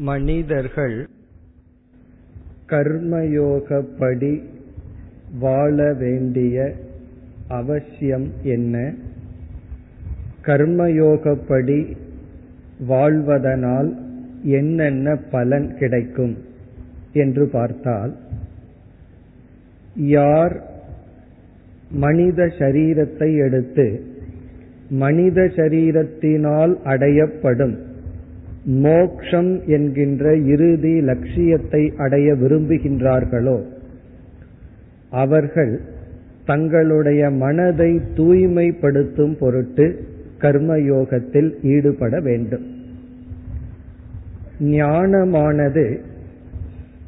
மனிதர்கள் கர்மயோகப்படி வாழ வேண்டிய அவசியம் என்ன? கர்மயோகப்படி வாழ்வதனால் என்னென்ன பலன் கிடைக்கும் என்று பார்த்தால் யார் மனித சரீரத்தை எடுத்து மனித சரீரத்தினால் அடையப்படும் மோக்ஷம் என்கின்ற இறுதி லட்சியத்தை அடைய விரும்புகின்றார்களோ அவர்கள் தங்களுடைய மனதை தூய்மைப்படுத்தும் பொருட்டு கர்மயோகத்தில் ஈடுபட வேண்டும். ஞானமானது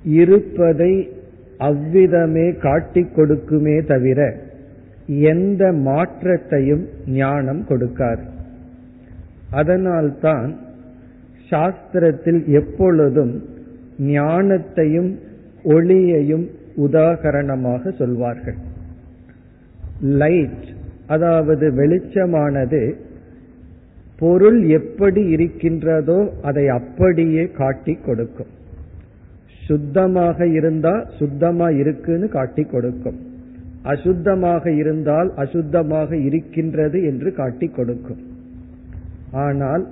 இருப்பதை அவ்விதமே காட்டிக் கொடுக்குமே தவிர எந்த மாற்றத்தையும் ஞானம் கொடுக்காது. அதனால்தான் சாஸ்திரத்தில் எப்பொழுதும் ஞானத்தையும் ஒளியையும் உதாகரணமாக சொல்வார்கள். லைட் அதாவது வெளிச்சமானது பொருள் எப்படி இருக்கின்றதோ அதை அப்படியே காட்டி கொடுக்கும். சுத்தமாக இருந்தா சுத்தமா இருக்குன்னு காட்டி கொடுக்கும். அசுத்தமாக இருந்தால் அசுத்தமாக இருக்கின்றது என்று காட்டி கொடுக்கும். ஆனால்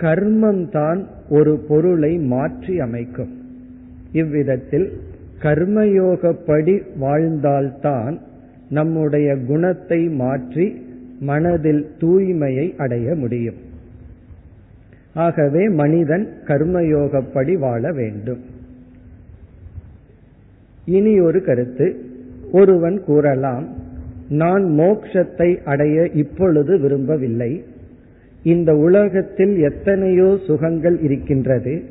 கர்மம் தான் ஒரு பொருளை மாற்றி அமைக்கும். இவ்விதத்தில் கர்மயோகப்படி வாழ்ந்தால்தான் நம்முடைய குணத்தை மாற்றி மனதில் தூய்மையை அடைய முடியும். ஆகவே மனிதன் கர்மயோகப்படி வாழ வேண்டும். இனி ஒரு கருத்து. ஒருவன் கூறலாம் நான் மோக்ஷத்தை அடைய இப்பொழுது விரும்பவில்லை. இந்த உலகத்தில் எத்தனையோ சுகங்கள் இருக்கின்றது.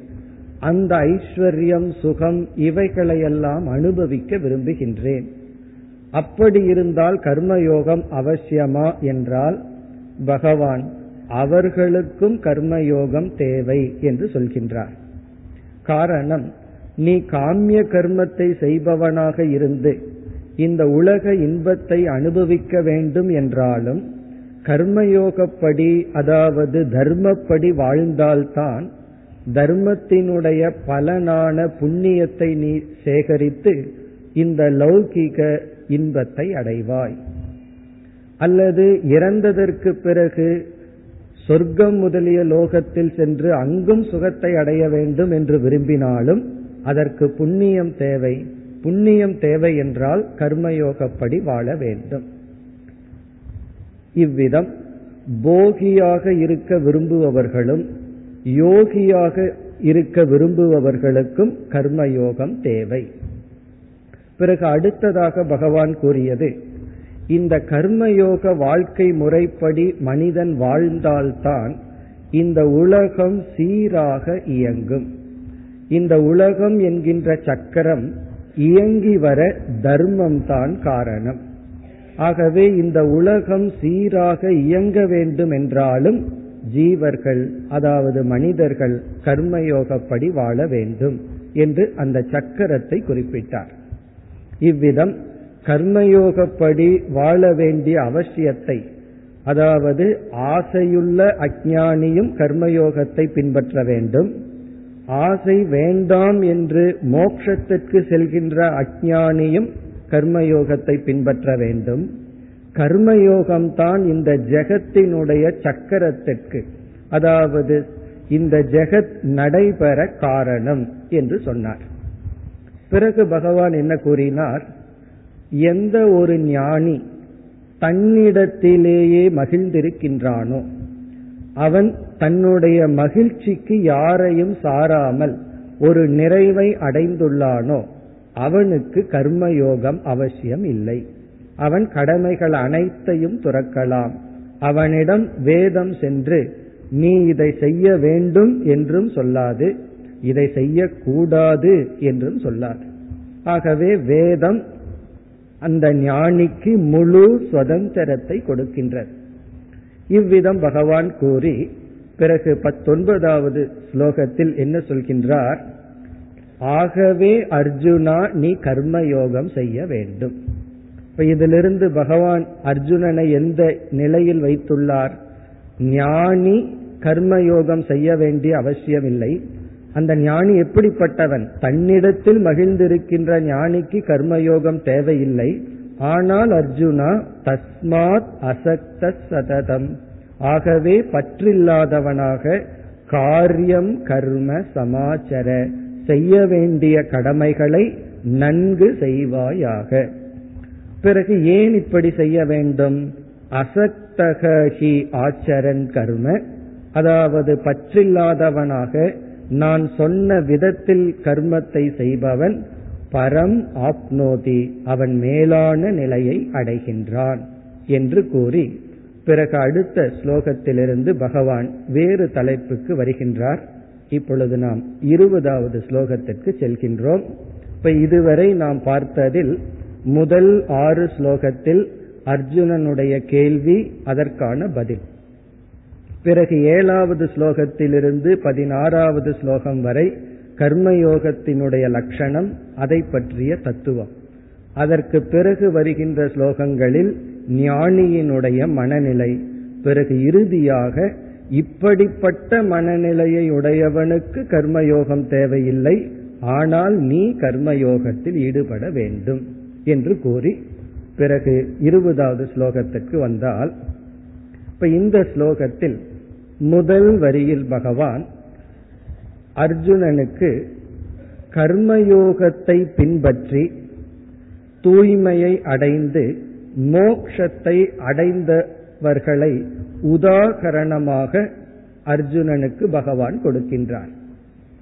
அந்த ஐஸ்வர்யம் சுகம் இவைகளையெல்லாம் அனுபவிக்க விரும்புகின்றேன். அப்படி இருந்தால் கர்மயோகம் அவசியமா என்றால் பகவான் அவர்களுக்கும் கர்மயோகம் தேவை என்று சொல்கின்றார். காரணம் நீ காமிய கர்மத்தை செய்பவனாக இருந்து இந்த உலக இன்பத்தை அனுபவிக்க வேண்டும் என்றாலும் கர்மயோகப்படி அதாவது தர்மப்படி வாழ்ந்தால்தான் தர்மத்தினுடைய பலனான புண்ணியத்தை நீ சேகரித்து இந்த லௌகிக இன்பத்தை அடைவாய். அல்லது இறந்ததற்கு பிறகு சொர்க்கம் முதலிய லோகத்தில் சென்று அங்கும் சுகத்தை அடைய வேண்டும் என்று விரும்பினாலும் அதற்கு புண்ணியம் தேவை. புண்ணியம் தேவை என்றால் கர்மயோகப்படி வாழ வேண்டும். இவ்விதம் போகியாக இருக்க விரும்புபவர்களும் யோகியாக இருக்க விரும்புபவர்களுக்கும் கர்மயோகம் தேவை. பிறகு அடுத்ததாக பகவான் கூறியது இந்த கர்மயோக வாழ்க்கை முறைப்படி மனிதன் வாழ்ந்தால்தான் இந்த உலகம் சீராக இயங்கும். இந்த உலகம் என்கின்ற சக்கரம் இயங்கி வர தர்மம் தான் காரணம். ஆகவே இந்த உலகம் சீராக இயங்க வேண்டும் என்றாலும் ஜீவர்கள் அதாவது மனிதர்கள் கர்மயோகப்படி வாழ வேண்டும் என்று அந்த சக்கரத்தை குறிப்பிட்டார். இவ்விதம் கர்மயோகப்படி வாழ வேண்டிய அவசியத்தை அதாவது ஆசையுள்ள அஜானியும் கர்மயோகத்தை பின்பற்ற வேண்டும். ஆசை வேண்டாம் என்று மோட்சத்திற்கு செல்கின்ற அஜானியும் கர்மயோகத்தை பின்பற்ற வேண்டும். கர்மயோகம்தான் இந்த ஜெகத்தினுடைய சக்கரத்திற்கு அதாவது இந்த ஜெகத் நடைபெற காரணம் என்று சொன்னார். பிறகு பகவான் என்ன கூறினார்? எந்த ஒரு ஞானி தன்னிடத்திலேயே மகிழ்ந்திருக்கின்றானோ அவன் தன்னுடைய மகிழ்ச்சிக்கு யாரையும் சாராமல் ஒரு நிறைவை அடைந்துள்ளானோ அவனுக்கு கர்மயோகம் அவசியம் இல்லை. அவன் கடமைகள் அனைத்தையும் துறக்கலாம். அவனிடம் வேதம் சென்று நீ இதை செய்ய வேண்டும் என்றும் சொல்லாது இதை செய்யக்கூடாது என்றும் சொல்லாது. ஆகவே வேதம் அந்த ஞானிக்கு முழு சுதந்திரத்தை கொடுக்கின்றது. இவ்விதம் பகவான் கூறி பிறகு பத்தொன்பதாவது ஸ்லோகத்தில் என்ன சொல்கின்றார்? ஆகவே அர்ஜுனா நீ கர்மயோகம் செய்ய வேண்டும். இப்ப இதிலிருந்து பகவான் அர்ஜுனனை எந்த நிலையில் வைத்துள்ளார்? ஞானி கர்மயோகம் செய்ய வேண்டிய அவசியமில்லை. அந்த ஞானி எப்படிப்பட்டவன்? தன்னிடத்தில் மகிழ்ந்திருக்கின்ற ஞானிக்கு கர்மயோகம் தேவையில்லை. ஆனால் அர்ஜுனா தஸ்மாத் அசக்த சததம். ஆகவே பற்றில்லாதவனாக காரியம் கர்ம சமாச்சர. செய்ய வேண்டிய கடமைகளை நன்கு செய்வாயாக. பிறகு ஏன் இப்படி செய்ய வேண்டும்? அசக்தகி ஆச்சரன் கர்ம. அதாவது பற்றில்லாதவனாக நான் சொன்ன விதத்தில் கர்மத்தை செய்பவன் பரம் ஆப்னோதி அவன் மேலான நிலையை அடைகின்றான் என்று கூறி. பிறகு அடுத்த ஸ்லோகத்திலிருந்து பகவான் வேறு தலைப்புக்கு வருகின்றார். இப்பொழுது நாம் இருபதாவது ஸ்லோகத்திற்கு செல்கின்றோம். இப்ப இதுவரை நாம் பார்த்ததில் முதல் ஆறு ஸ்லோகத்தில் அர்ஜுனனுடைய கேள்வி அதற்கான பதில். பிறகு ஏழாவது ஸ்லோகத்திலிருந்து பதினாறாவது ஸ்லோகம் வரை கர்மயோகத்தினுடைய லட்சணம் அதை பற்றிய தத்துவம். அதற்கு பிறகு வருகின்ற ஸ்லோகங்களில் ஞானியினுடைய மனநிலை பிறகு இறுதியாக இப்படிப்பட்ட மனநிலையை உடையவனுக்கு கர்மயோகம் தேவையில்லை. ஆனால் நீ கர்மயோகத்தில் ஈடுபட வேண்டும் என்று கூறி பிறகு இருபதாவது ஸ்லோகத்திற்கு வந்தால் இப்ப இந்த ஸ்லோகத்தில் முதல் வரியில் பகவான் அர்ஜுனனுக்கு கர்மயோகத்தை பின்பற்றி தூய்மையை அடைந்து மோக்ஷத்தை அடைந்தவர்களை உதாகரணமாக அர்ஜுனனுக்கு பகவான் கொடுக்கின்றார்.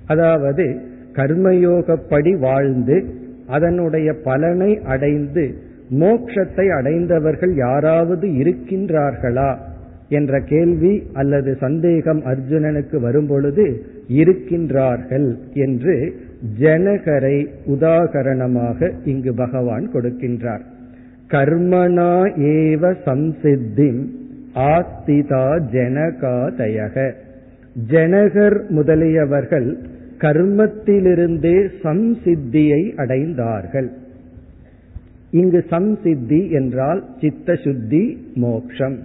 அதாவது கர்மயோகப்படி வாழ்ந்து அதனுடைய பலனை அடைந்து மோக்ஷத்தை அடைந்தவர்கள் யாராவது இருக்கின்றார்களா என்ற கேள்வி அல்லது சந்தேகம் அர்ஜுனனுக்கு வரும்பொழுது இருக்கின்றார்கள் என்று ஜனகரை உதாகரணமாக இங்கு பகவான் கொடுக்கின்றார். கர்மனா ஏவ சம்சித்தின் ஆஸ்திதா ஜனகாதயக. ஜனகர் முதலியவர்கள் கர்மத்திலிருந்தே சம்சித்தியை அடைந்தார்கள். இங்கு சம்சித்தி என்றால் சித்த சுத்தி மோக்ஷம்.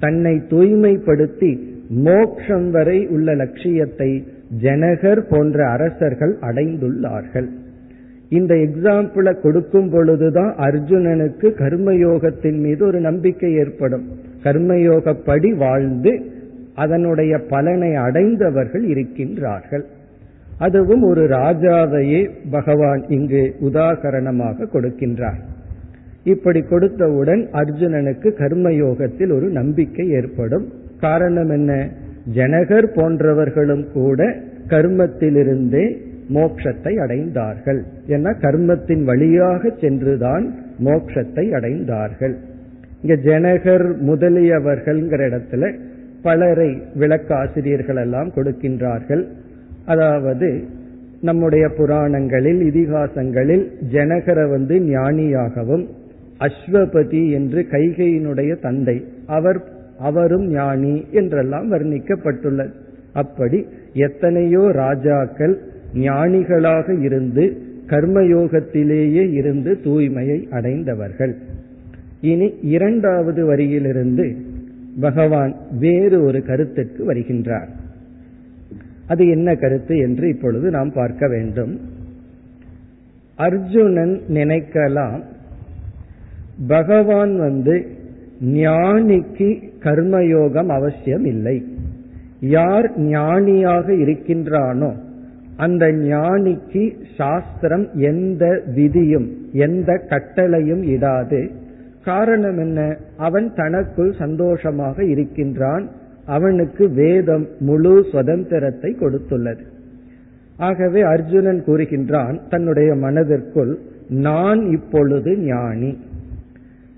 தன்னை தூய்மைப்படுத்தி மோக்ஷம் வரை உள்ள லட்சியத்தை ஜனகர் போன்ற அரசர்கள் அடைந்துள்ளார்கள். இந்த எக்ஸாம்பிள கொடுக்கும் பொழுதுதான் அர்ஜுனனுக்கு கர்மயோகத்தின் மீது ஒரு நம்பிக்கை ஏற்படும். கர்மயோகப்படி வாழ்ந்து அதனுடைய பலனை அடைந்தவர்கள் இருக்கின்றார்கள். அதுவும் ஒரு ராஜாவையே பகவான் இங்கு உதாகரணமாக கொடுக்கின்றார். இப்படி கொடுத்தவுடன் அர்ஜுனனுக்கு கர்மயோகத்தில் ஒரு நம்பிக்கை ஏற்படும். காரணம் என்ன? ஜனகர் போன்றவர்களும் கூட கர்மத்திலிருந்தே மோட்சத்தை அடைந்தார்கள். என கர்மத்தின் வழியாக சென்றுதான் மோட்சத்தை அடைந்தார்கள். இங்க ஜனகர் முதலியவர்கள்ங்கிற இடத்துல பலரை விளக்காசிரியர்கள் எல்லாம் கொடுக்கின்றார்கள். அதாவது நம்முடைய புராணங்களில் இதிகாசங்களில் ஜனகரை வந்து ஞானியாகவும் அஸ்வபதி என்று கைகையினுடைய தந்தை அவர் அவரும் ஞானி என்றெல்லாம் வர்ணிக்கப்பட்டுள்ளது. அப்படி எத்தனையோ ராஜாக்கள் ஞானிகளாக இருந்து கர்மயோகத்திலேயே இருந்து தூய்மையை அடைந்தவர்கள். இனி இரண்டாவது வரியிலிருந்து பகவான் வேறு ஒரு கருத்துக்கு வருகின்றார். அது என்ன கருத்து என்று இப்பொழுது நாம் பார்க்க வேண்டும். அர்ஜுனன் நினைக்கலாம் பகவான் வந்து ஞானிக்கு கர்மயோகம் அவசியம் இல்லை யார் ஞானியாக இருக்கின்றானோ அந்த ஞானிக்கு சாஸ்திரம் எந்த விதியும் எந்த கட்டளையும் இடாது. காரணம் என்ன? அவன் தனக்குள் சந்தோஷமாக இருக்கின்றான். அவனுக்கு வேதம் முழு சுதந்திரத்தை கொடுத்துள்ளது. ஆகவே அர்ஜுனன் கூறுகின்றான் தன்னுடைய மனதிற்குள் நான் இப்பொழுது ஞானி.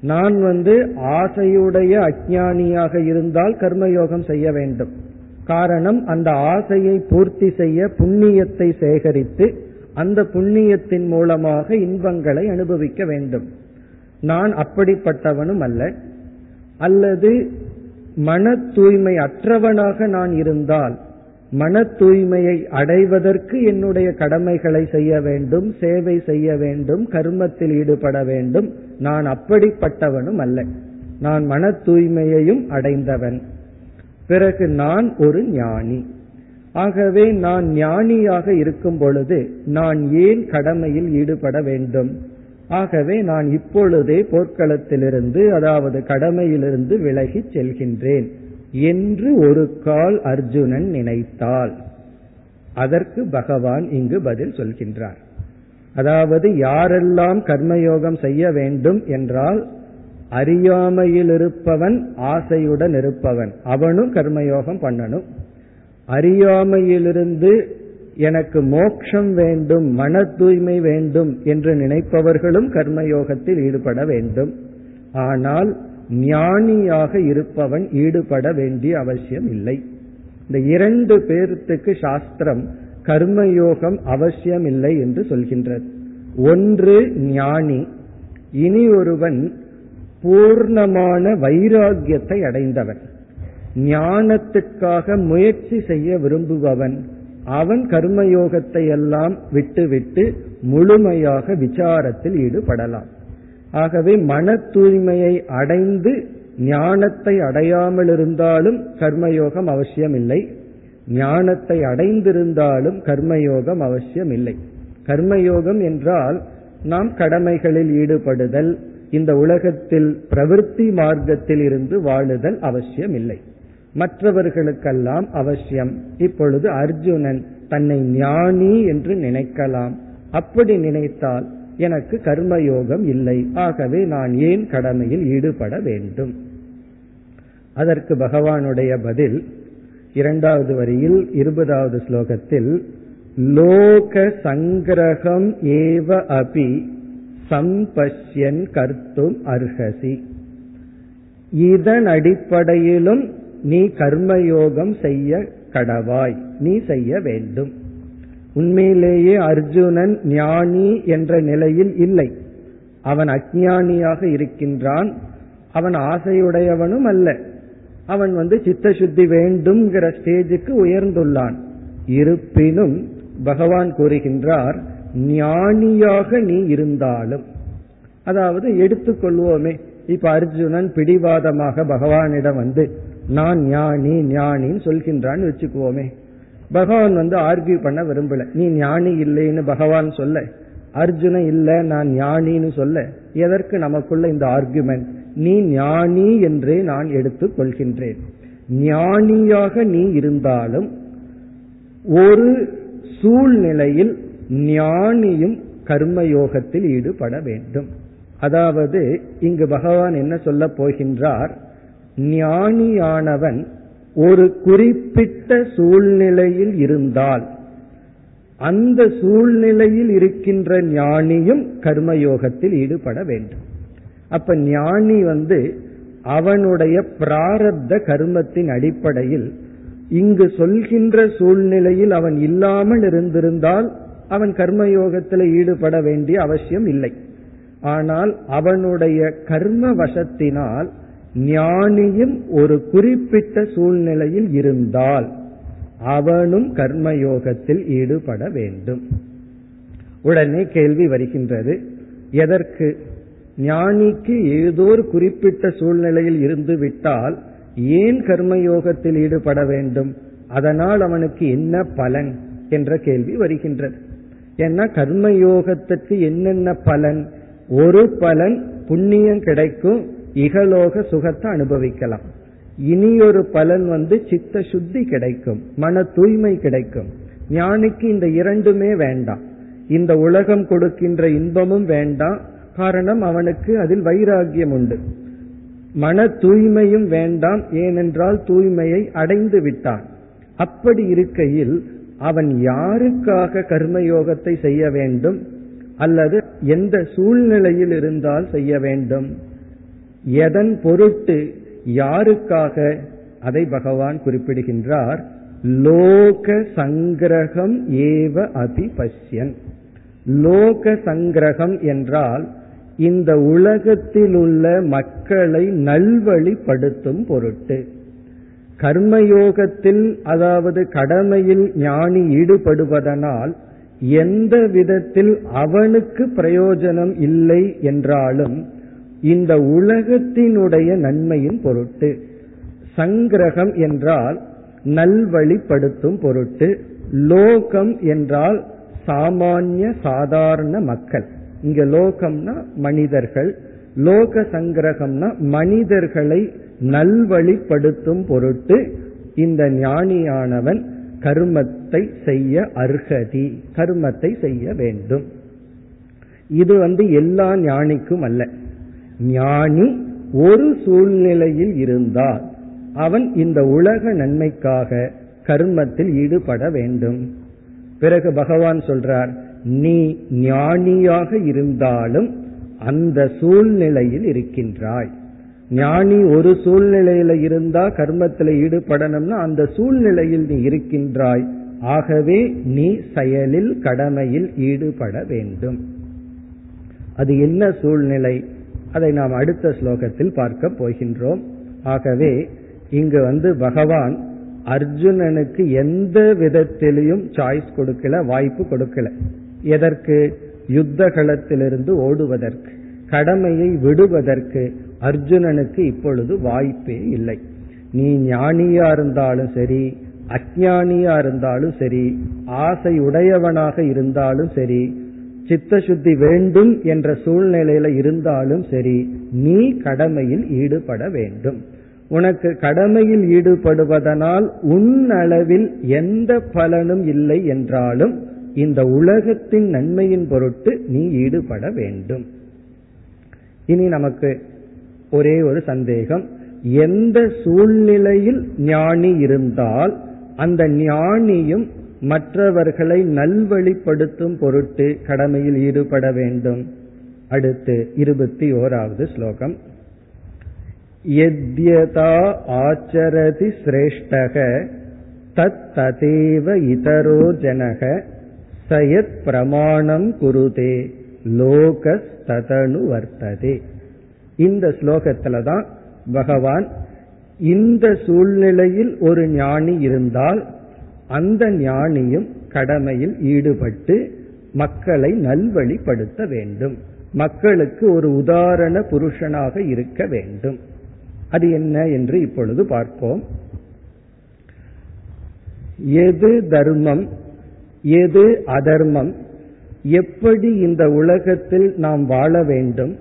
நான் வந்து ஆசையுடைய அஜானியாக இருந்தால் கர்மயோகம் செய்ய வேண்டும். காரணம் அந்த ஆசையை பூர்த்தி செய்ய புண்ணியத்தை சேகரித்து அந்த புண்ணியத்தின் மூலமாக இன்பங்களை அனுபவிக்க வேண்டும். நான் அப்படிப்பட்டவனும் அல்ல. அல்லது மன தூய்மை அற்றவனாக நான் இருந்தால் மன தூய்மையை அடைவதற்கு என்னுடைய கடமைகளை செய்ய வேண்டும் சேவை செய்ய வேண்டும் கர்மத்தில் ஈடுபட வேண்டும். நான் அப்படிப்பட்டவனும் அல்ல. நான் மன தூய்மையையும் அடைந்தவன். பிறகு நான் ஒரு ஞானி. ஆகவே நான் ஞானியாக இருக்கும் பொழுது நான் ஏன் கடமையில் ஈடுபட வேண்டும்? ஆகவே நான் இப்பொழுதே போர்க்களத்திலிருந்து அதாவது கடமையிலிருந்து விலகி செல்கின்றேன் என்று ஒரு கால் அர்ஜுனன் நினைத்தால். அதற்கு பகவான் இங்கு பதில் சொல்கின்றார். அதாவது யாரெல்லாம் கர்மயோகம் செய்ய வேண்டும் என்றால் அறியாமையில் இருப்பவன் ஆசையுடன் இருப்பவன். அவனும் கர்மயோகம் பண்ணணும். அறியாமையிலிருந்து எனக்கு மோட்சம் வேண்டும் மன தூய்மை வேண்டும் என்று நினைப்பவர்களும் கர்மயோகத்தில் ஈடுபட வேண்டும். ஆனால் ஞானியாக இருப்பவன் ஈடுபட வேண்டிய அவசியம் இல்லை. இந்த இரண்டு பேர்த்துக்கு சாஸ்திரம் கர்மயோகம் அவசியம் இல்லை என்று சொல்கின்றது. ஒன்று ஞானி இனி ஒருவன் பூர்ணமான வைராகியத்தை அடைந்தவன். ஞானத்துக்காக முயற்சி செய்ய விரும்புபவன். அவன் கர்மயோகத்தை எல்லாம் விட்டுவிட்டு முழுமையாக விசாரத்தில் ஈடுபடலாம். ஆகவே மன தூய்மையை அடைந்து ஞானத்தை அடையாமல் இருந்தாலும் கர்மயோகம் அவசியம் இல்லை ஞானத்தை அடைந்திருந்தாலும் கர்மயோகம் அவசியம் இல்லை கர்மயோகம் என்றால் நாம் கடமைகளில் ஈடுபடுதல் இந்த உலகத்தில் பிரவிற்த்தி மார்க்கத்தில் இருந்து வாழுதல் அவசியம் இல்லை மற்றவர்களுக்கெல்லாம் அவசியம். இப்பொழுது அர்ஜுனன் தன்னை ஞானி என்று நினைக்கலாம். அப்படி நினைத்தால் எனக்கு கர்மயோகம் இல்லை. ஆகவே நான் ஏன் கடமையில் ஈடுபட வேண்டும்? அதற்கு பகவானுடைய பதில் இரண்டாவது வரியில் இருபதாவது ஸ்லோகத்தில் லோக சங்கிரகம் ஏவ அபி சம்பஷ்யன் கர்த்தும் அர்ஹசி. இதன் அடிப்படையிலும் நீ கர்மயோகம் செய்ய கடவாய். நீ செய்ய வேண்டும். உண்மையிலேயே அர்ஜுனன் ஞானி என்ற நிலையில் இல்லை. அவன் அஜானியாக இருக்கின்றான். அவன் ஆசையுடையவனும் அல்ல. அவன் வந்து சித்த சுத்தி வேண்டும்ங்கிற ஸ்டேஜுக்கு உயர்ந்துள்ளான். இருப்பினும் பகவான் கூறுகின்றார் ஞானியாக நீ இருந்தாலும் அதாவது எடுத்துக்கொள்வோமே இப்ப அர்ஜுனன் பிடிவாதமாக பகவானிடம் வந்து நான் ஞானி ஞானின்னு சொல்கின்றான்னு வச்சுக்குவோமே. பகவான் வந்து ஆர்கியூ பண்ண விரும்பல. நீ ஞானி இல்லைன்னு பகவான் சொல்ல. அர்ஜுன இல்ல நான் ஞானின்னு சொல்ல. எதற்கு நமக்குள்ள இந்த ஆர்குமெண்ட் நீ ஞானி என்றே நான் எடுத்துக் கொள்கின்றேன். ஞானியாக நீ இருந்தாலும் ஒரு சூழ்நிலையில் ஞானியும் கர்மயோகத்தில் ஈடுபட வேண்டும். அதாவது இங்கு பகவான் என்ன சொல்ல போகின்றார்? ஞானியானவன் ஒரு குறிப்பிட்ட சூழ்நிலையில் இருந்தால் அந்த சூழ்நிலையில் இருக்கின்ற ஞானியும் கர்மயோகத்தில் ஈடுபட வேண்டும். அப்ப ஞானி வந்து அவனுடைய பிராரப்த கர்மத்தின் அடிப்படையில் இங்கு சொல்கின்ற சூழ்நிலையில் அவன் இல்லாமல் இருந்திருந்தால் அவன் கர்மயோகத்தில் ஈடுபட வேண்டிய அவசியம் இல்லை. ஆனால் அவனுடைய கர்ம வசத்தினால் ஞானியும் ஒரு குறிப்பிட்ட சூழ்நிலையில் இருந்தால் அவனும் கர்மயோகத்தில் ஈடுபட வேண்டும். உடனே கேள்வி வருகின்றது. எதற்கு? ஞானிக்கு ஏதோ ஒரு குறிப்பிட்ட சூழ்நிலையில் இருந்து விட்டால் ஏன் கர்மயோகத்தில் ஈடுபட வேண்டும்? அதனால் அவனுக்கு என்ன பலன் என்ற கேள்வி வருகின்றது. ஏன்னா கர்மயோகத்துக்கு என்னென்ன பலன்? ஒரு பலன் புண்ணியம் கிடைக்கும் இகலோக சுகத்தை அனுபவிக்கலாம். இனி ஒரு பலன் வந்து சித்த சுத்தி கிடைக்கும். மன தூய்மை கிடைக்கும். ஞானிக்கு இந்த இரண்டுமே வேண்டாம். இந்த உலகம் கொடுக்கின்ற இன்பமும் வேண்டாம். காரணம் அவனுக்கு அதில் வைராகியம் உண்டு. மன தூய்மையும் வேண்டாம். ஏனென்றால் தூய்மையை அடைந்து விட்டான். அப்படி இருக்கையில் அவன் யாருக்காக கர்மயோகத்தை செய்ய வேண்டும்? அல்லது எந்த சூழ்நிலையில் இருந்தால் செய்ய வேண்டும்? எதன் பொருட்டு யாருக்காக அதை பகவான் குறிப்பிடுகின்றார்? லோக சங்கிரகம் ஏவ அதிபஷ்யன். லோக சங்கிரகம் என்றால் இந்த உலகத்தில் உள்ள மக்களை நல்வழிப்படுத்தும் பொருட்டு. கர்மயோகத்தில் அதாவது கடமையில் ஞானி ஈடுபடுவதனால் எந்த விதத்தில் அவனுக்கு பிரயோஜனம் இல்லை என்றாலும் இந்த உலகத்தினுடைய நன்மையின் பொருட்டு. சங்கிரகம் என்றால் நல்வழிப்படுத்தும் பொருட்டு. லோகம் என்றால் சாமானிய சாதாரண மக்கள். இங்க லோகம்னா மனிதர்கள். லோக சங்கிரகம்னா மனிதர்களை நல்வழிப்படுத்தும் பொருட்டு இந்த ஞானியானவன் கர்மத்தை செய்ய அர்ஹதி கர்மத்தை செய்ய வேண்டும். இது வந்து எல்லா ஞானிக்கும் அல்ல. ஞானி ஒரு சூழ்நிலையில் இருந்தால் அவன் இந்த உலக நன்மைக்காக கர்மத்தில் ஈடுபட வேண்டும். பிறகு பகவான் சொல்றார் நீ ஞானியாக இருந்தாலும் அந்த சூழ்நிலையில் இருக்கின்றாய். ஞானி ஒரு சூழ்நிலையில இருந்தா கர்மத்தில் ஈடுபடணும்னா அந்த சூழ்நிலையில் நீ இருக்கின்றாய். ஆகவே நீ செயலில் கடமையில் ஈடுபட வேண்டும். அது என்ன சூழ்நிலை? அதை நாம் அடுத்த ஸ்லோகத்தில் பார்க்க போகின்றோம். ஆகவே இங்கு வந்து பகவான் அர்ஜுனனுக்கு எந்த விதத்திலையும் சாய்ஸ் கொடுக்கல வாய்ப்பு கொடுக்கல. எதற்கு? யுத்த களத்திலிருந்து ஓடுவதற்கு கடமையை விடுவதற்கு அர்ஜுனனுக்கு இப்பொழுது வாய்ப்பே இல்லை. நீ ஞானியா இருந்தாலும் சரி அஜானியா இருந்தாலும் சரி ஆசை உடையவனாக இருந்தாலும் சரி சித்த சுத்தி வேண்டும் என்ற சூழ்நிலையில இருந்தாலும் சரி நீ கடமையில் ஈடுபட வேண்டும். உனக்கு கடமையில் ஈடுபடுவதனால் உன் அளவில் எந்த பலனும் இல்லை என்றாலும் இந்த உலகத்தின் நன்மையின் பொருட்டு நீ ஈடுபட வேண்டும். இனி நமக்கு ஒரே ஒரு சந்தேகம். எந்த சூழ்நிலையில் ஞானி இருந்தால் அந்த ஞானியும் மற்றவர்களை நல்வழிப்படுத்தும் பொருட்டு கடமையில் ஈடுபட வேண்டும். அடுத்து இருபத்தி ஓராவது ஸ்லோகம். எத்யதா ஆச்சரதி சிரேஷ்டக தத் ததேவ இதரோ ஜனக சயத் பிரமாணம் குருதே லோகஸ்ததனு வர்த்ததே. இந்த ஸ்லோகத்துல தான் பகவான் இந்த சூழ்நிலையில் ஒரு ஞானி இருந்தால் அந்த ஞானியும் கடமையில் ஈடுபட்டு மக்களை நல்வழிப்படுத்த வேண்டும். மக்களுக்கு ஒரு உதாரண புருஷனாக இருக்க வேண்டும். அது என்ன என்று இப்பொழுது பார்ப்போம். எது தர்மம் எது அதர்மம் எப்படி இந்த உலகத்தில் நாம் வாழ வேண்டும்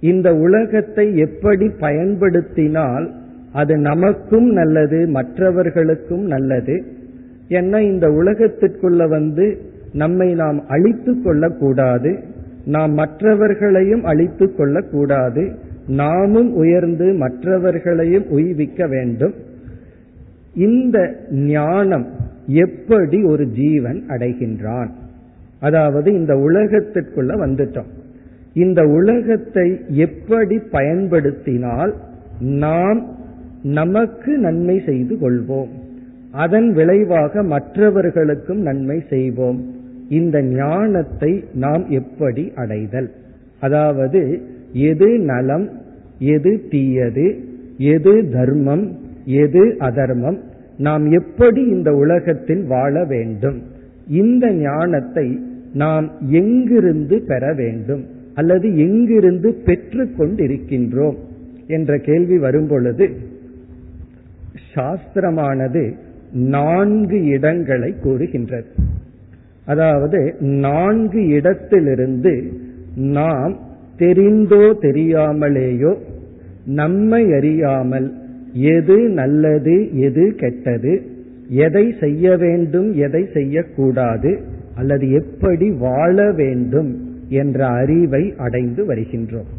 இந்த உலகத்தை எப்படி பயன்படுத்தினால் அது நமக்கும் நல்லது மற்றவர்களுக்கும் நல்லது ஏன்னா இந்த உலகத்திற்குள்ள வந்து நம்மை நாம் அழித்து கொள்ளக்கூடாது நாம் மற்றவர்களையும் அழித்து கொள்ளக்கூடாது நாமும் உயர்ந்து மற்றவர்களையும் உய்விக்க வேண்டும். இந்த ஞானம் எப்படி ஒரு ஜீவன் அடைகின்றான்? அதாவது இந்த உலகத்திற்குள்ள வந்துட்டோம். இந்த உலகத்தை எப்படி பயன்படுத்தினால் நாம் நமக்கு நன்மை செய்து கொள்வோம். அதன் விளைவாக மற்றவர்களுக்கும் நன்மை செய்வோம். இந்த ஞானத்தை நாம் எப்படி அடைதல்? அதாவது எது நலம் எது தீயது எது தர்மம் எது அதர்மம் நாம் எப்படி இந்த உலகத்தில் வாழ வேண்டும்? இந்த ஞானத்தை நாம் எங்கிருந்து பெற வேண்டும்? அல்லது எங்கிருந்து பெற்று கொண்டிருக்கின்றோம் என்ற கேள்வி வரும்பொழுது சாஸ்திரமானது நான்கு இடங்களை கூறுகின்றது. அதாவது நான்கு இடத்திலிருந்து நாம் தெரிந்தோ தெரியாமலேயோ நம்மை அறியாமல் எது நல்லது எது கெட்டது எதை செய்ய வேண்டும் எதை செய்யக்கூடாது அல்லது எப்படி வாழ வேண்டும் என்ற அறிவை அடைந்து வருகின்றோம்.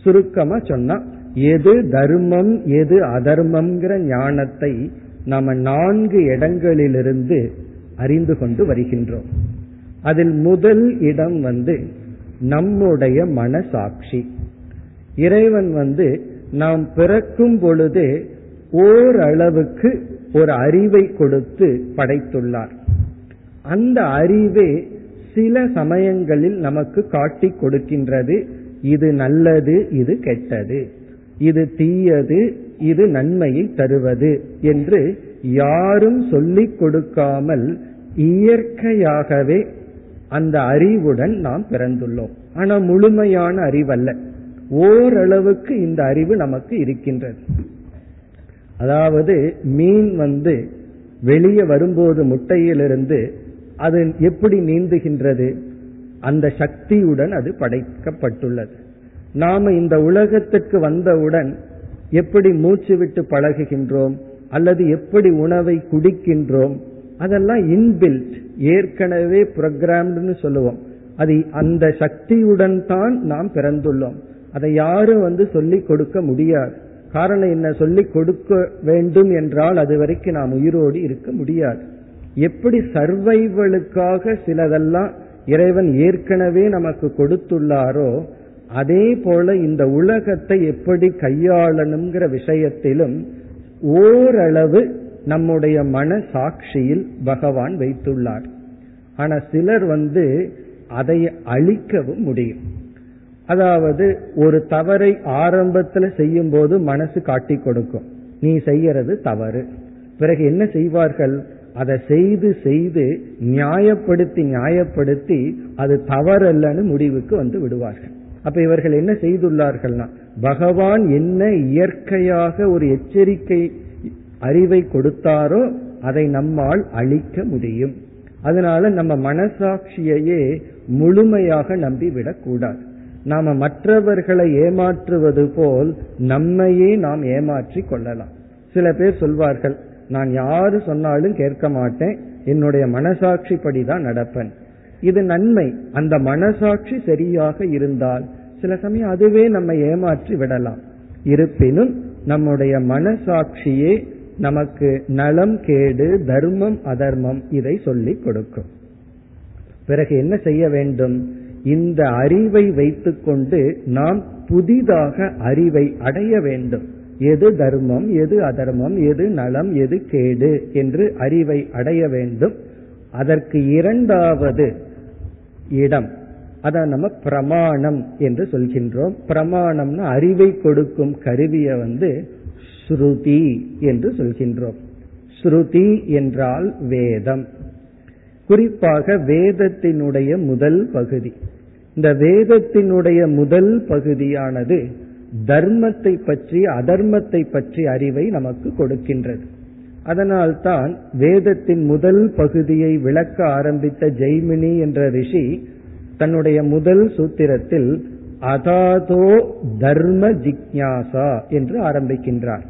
சுருக்கமா சொன்னா எது தர்மம் எது அதர்மம்ங்கிற ஞானத்தை நாம நான்கு இடங்களிலிருந்து அறிந்து கொண்டு வருகின்றோம். அதில் முதல் இடம் வந்து நம்முடைய மனசாட்சி. இறைவன் வந்து நாம் பிறக்கும் பொழுது ஓரளவுக்கு ஒரு அறிவை கொடுத்து படைத்துள்ளார். அந்த அறிவே சில சமயங்களில் நமக்கு காட்டிக் கொடுக்கின்றது. இது நல்லது இது கெட்டது. இது தீயது இது நன்மையை தருவது என்று யாரும் சொல்லிக் கொடுக்காமல் இயற்கையாகவே அந்த அறிவுடன் நாம் பிறந்துள்ளோம். ஆனா முழுமையான அறிவல்ல. ஓரளவுக்கு இந்த அறிவு நமக்கு இருக்கின்றது. அதாவது மீன் வந்து வெளியே வரும்போது முட்டையிலிருந்து அது எப்படி நீந்துகின்றது? அந்த சக்தியுடன் அது படைக்கப்பட்டுள்ளது. நாம இந்த உலகத்துக்கு வந்தவுடன் எப்படி மூச்சு விட்டு பழகுகின்றோம் அல்லது எப்படி உணவை குடிக்கின்றோம் அதெல்லாம் இன்பில்ட் ஏற்கனவே புரோகிராம்னு சொல்லுவோம். அது அந்த சக்தியுடன் தான் நாம் பிறந்துள்ளோம். அதை யாரும் வந்து சொல்லிக் கொடுக்க முடியாது. காரணம் என்ன? சொல்லிக் கொடுக்க வேண்டும் என்றால் அது வரைக்கும் நாம் உயிரோடு இருக்க முடியாது. எப்படி சர்வைவலுக்காக சிலதெல்லாம் இறைவன் ஏற்கனவே நமக்கு கொடுத்துள்ளாரோ அதே போல இந்த உலகத்தை எப்படி கையாளணுங்கிற விஷயத்திலும் ஓரளவு நம்முடைய மன சாட்சியில் பகவான் வைத்துள்ளார். ஆனா சிலர் வந்து அதை அழிக்கவும் முடியும். அதாவது ஒரு தவறை ஆரம்பத்துல செய்யும் போது மனசு காட்டி கொடுக்கும். நீ செய்யறது தவறு. பிறகு என்ன செய்வார்கள்? அதை செய்து செய்து நியாயப்படுத்தி நியாயப்படுத்தி அது தவறல்லன்னு முடிவுக்கு வந்து விடுவார்கள். அப்ப இவர்கள் என்ன செய்துள்ளார்கள்னா பகவான் என்ன இயற்கையாக ஒரு எச்சரிக்கை அறிவை கொடுத்தாரோ அதை நம்மால் அழிக்க முடியும். அதனால நம்ம மனசாட்சியையே முழுமையாக நம்பிவிடக்கூடாது நாம மற்றவர்களை ஏமாற்றுவது போல் நம்மையே நாம் ஏமாற்றி கொள்ளலாம். சில பேர் சொல்வார்கள் நான் யாரு சொன்னாலும் கேட்க மாட்டேன். என்னுடைய மனசாட்சிப்படி தான் நடப்பேன். இது நன்மை. அந்த மனசாட்சி சரியாக இருந்தால் சில சமயம் அதுவே நம்ம ஏமாற்றி விடலாம். இருப்பினும் நம்முடைய மனசாட்சியே நமக்கு நலம் கேடு தர்மம் அதர்மம் இதை சொல்லிக் கொடுக்கும். பிறகு என்ன செய்ய வேண்டும்? இந்த அறிவை வைத்துக்கொண்டு நாம் புதிதாக அறிவை அடைய வேண்டும். எது தர்மம் எது அதர்மம் எது நலம் எது கேடு என்று அறிவை அடைய வேண்டும். அதற்கு இரண்டாவது இடம். அதை நம்ம பிரமாணம் என்று சொல்கின்றோம். பிரமாணம்னா அறிவை கொடுக்கும் கருவியை வந்து ஸ்ருதி என்று சொல்கின்றோம். ஸ்ருதி என்றால் வேதம். குறிப்பாக வேதத்தினுடைய முதல் பகுதி. இந்த வேதத்தினுடைய முதல் பகுதியானது தர்மத்தை பற்றி அதர்மத்தை பற்றி அறிவை நமக்கு கொடுக்கின்றது. அதனால்தான் வேதத்தின் முதல் பகுதியை விளக்க ஆரம்பித்த ஜெய்மினி என்ற ரிஷி தன்னுடைய முதல் சூத்திரத்தில் அதாதோ தர்ம ஜிக்யாசா என்று ஆரம்பிக்கின்றார்.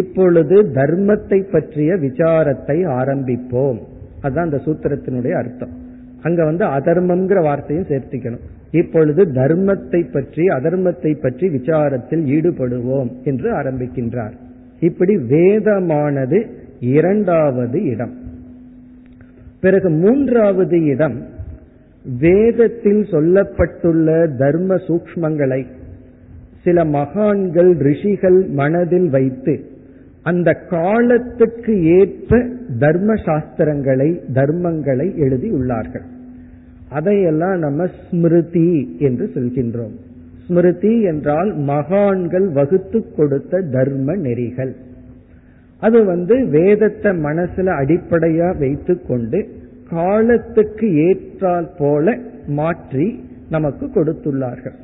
இப்பொழுது தர்மத்தை பற்றிய விசாரத்தை ஆரம்பிப்போம். அதுதான் அந்த சூத்திரத்தினுடைய அர்த்தம். அங்க வந்து அதர்மம்ங்கிற வார்த்தையும் சேர்த்திக்கணும். இப்பொழுது தர்மத்தை பற்றி அதர்மத்தை பற்றி விசாரத்தில் ஈடுபடுவோம் என்று ஆரம்பிக்கின்றார். இப்படி வேதமானது இரண்டாவது இடம். பிறகு மூன்றாவது இடம் வேதத்தில் சொல்லப்பட்டுள்ள தர்ம சூக்மங்களை சில மகான்கள் ரிஷிகள் மனதில் வைத்து அந்த காலத்துக்கு ஏற்ப தர்ம சாஸ்திரங்களை தர்மங்களை எழுதி உள்ளார்கள். அதையெல்லாம் நம்ம ஸ்மிருதி என்று சொல்கின்றோம். ஸ்மிருதி என்றால் மகான்கள் வகுத்து கொடுத்த தர்ம நெறிகள். அது வந்து வேதத்தை மனசுல அடிப்படையா வைத்து கொண்டு காலத்துக்கு ஏற்றால் போல மாற்றி நமக்கு கொடுத்துள்ளார்கள்.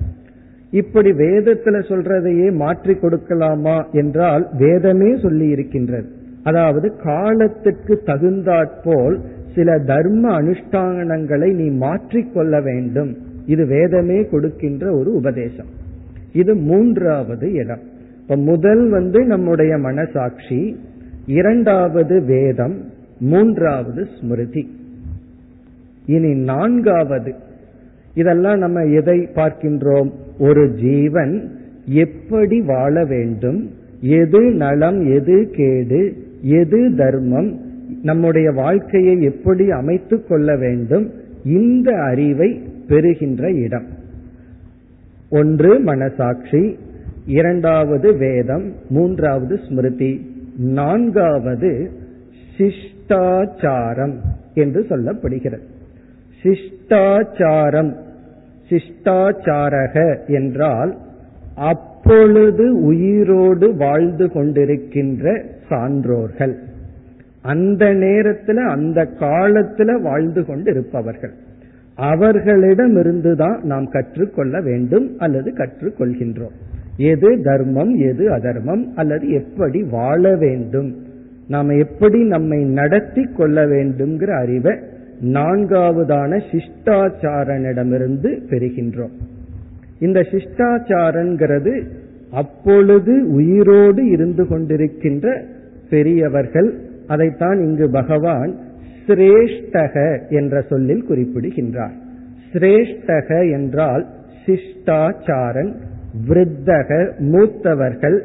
இப்படி வேதத்துல சொல்றதையே மாற்றி கொடுக்கலாமா என்றால் வேதமே சொல்லி இருக்கின்றது. அதாவது காலத்துக்கு தகுந்தாற்போல் சில தர்ம அனுஷ்டானங்களை நீ மாற்றிக்கொள்ள வேண்டும். இது வேதமே கொடுக்கின்ற ஒரு உபதேசம். இது மூன்றாவது இடம். இப்ப முதல் வந்து நம்முடைய மனசாட்சி இரண்டாவது வேதம் மூன்றாவது ஸ்மிருதி. இனி நான்காவது. இதெல்லாம் நம்ம எதை பார்க்கின்றோம்? ஒரு ஜீவன் எப்படி வாழ வேண்டும்? எது நலம் எது கேடு எது தர்மம்? நம்முடைய வாழ்க்கையை எப்படி அமைத்துக் கொள்ள வேண்டும்? இந்த அறிவை பெறுகின்ற இடம். ஒன்று மனசாட்சி இரண்டாவது வேதம் மூன்றாவது ஸ்மிருதி. நான்காவது சிஷ்டாச்சாரம் என்று சொல்லப்படுகிறது. சிஷ்டாச்சாரம் சிஷ்டாச்சாரக என்றால் அப்பொழுது உயிரோடு வாழ்ந்து கொண்டிருக்கின்ற சான்றோர்கள். அந்த நேரத்துல அந்த காலத்துல வாழ்ந்து கொண்டு இருப்பவர்கள் அவர்களிடமிருந்துதான் நாம் கற்றுக்கொள்ள வேண்டும் அல்லது கற்றுக்கொள்கின்றோம். எது தர்மம் எது அதர்மம் அல்லது எப்படி வாழ வேண்டும்? நாம் எப்படி நம்மை நடத்தி கொள்ள வேண்டும்ங்கிற அறிவை நான்காவதான சிஷ்டாச்சாரனிடமிருந்து பெறுகின்றோம். இந்த சிஷ்டாச்சாரங்கிறது அப்பொழுது உயிரோடு இருந்து கொண்டிருக்கின்ற பெரியவர்கள். அதைத்தான் இங்கு பகவான் சிரேஷ்டக என்ற சொல்லில் குறிப்பிடுகின்றார். சிரேஷ்டக என்றால் சிஷ்டாச்சாரன். விருத்தக மூத்தவர்கள்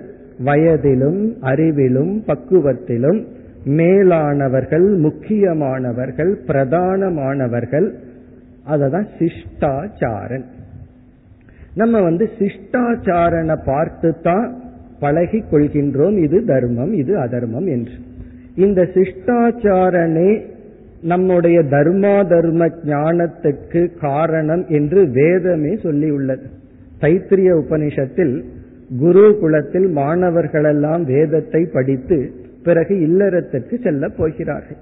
வயதிலும் அறிவிலும் பக்குவத்திலும் மேலானவர்கள் முக்கியமானவர்கள் பிரதானமானவர்கள் அததான் சிஷ்டாச்சாரன். நம்ம வந்து சிஷ்டாச்சாரனை பார்த்து தான் பழகி கொள்கின்றோம். இது தர்மம் இது அதர்மம் என்று. இந்த சிஷ்டாச்சாரனே நம்முடைய தர்மா தர்ம ஞானத்துக்கு காரணம் என்று வேதமே சொல்லியுள்ளது. தைத்திரிய உபனிஷத்தில் குரு குலத்தில் மாணவர்களெல்லாம் வேதத்தை படித்து பிறகு இல்லறத்திற்கு செல்ல போகிறார்கள்.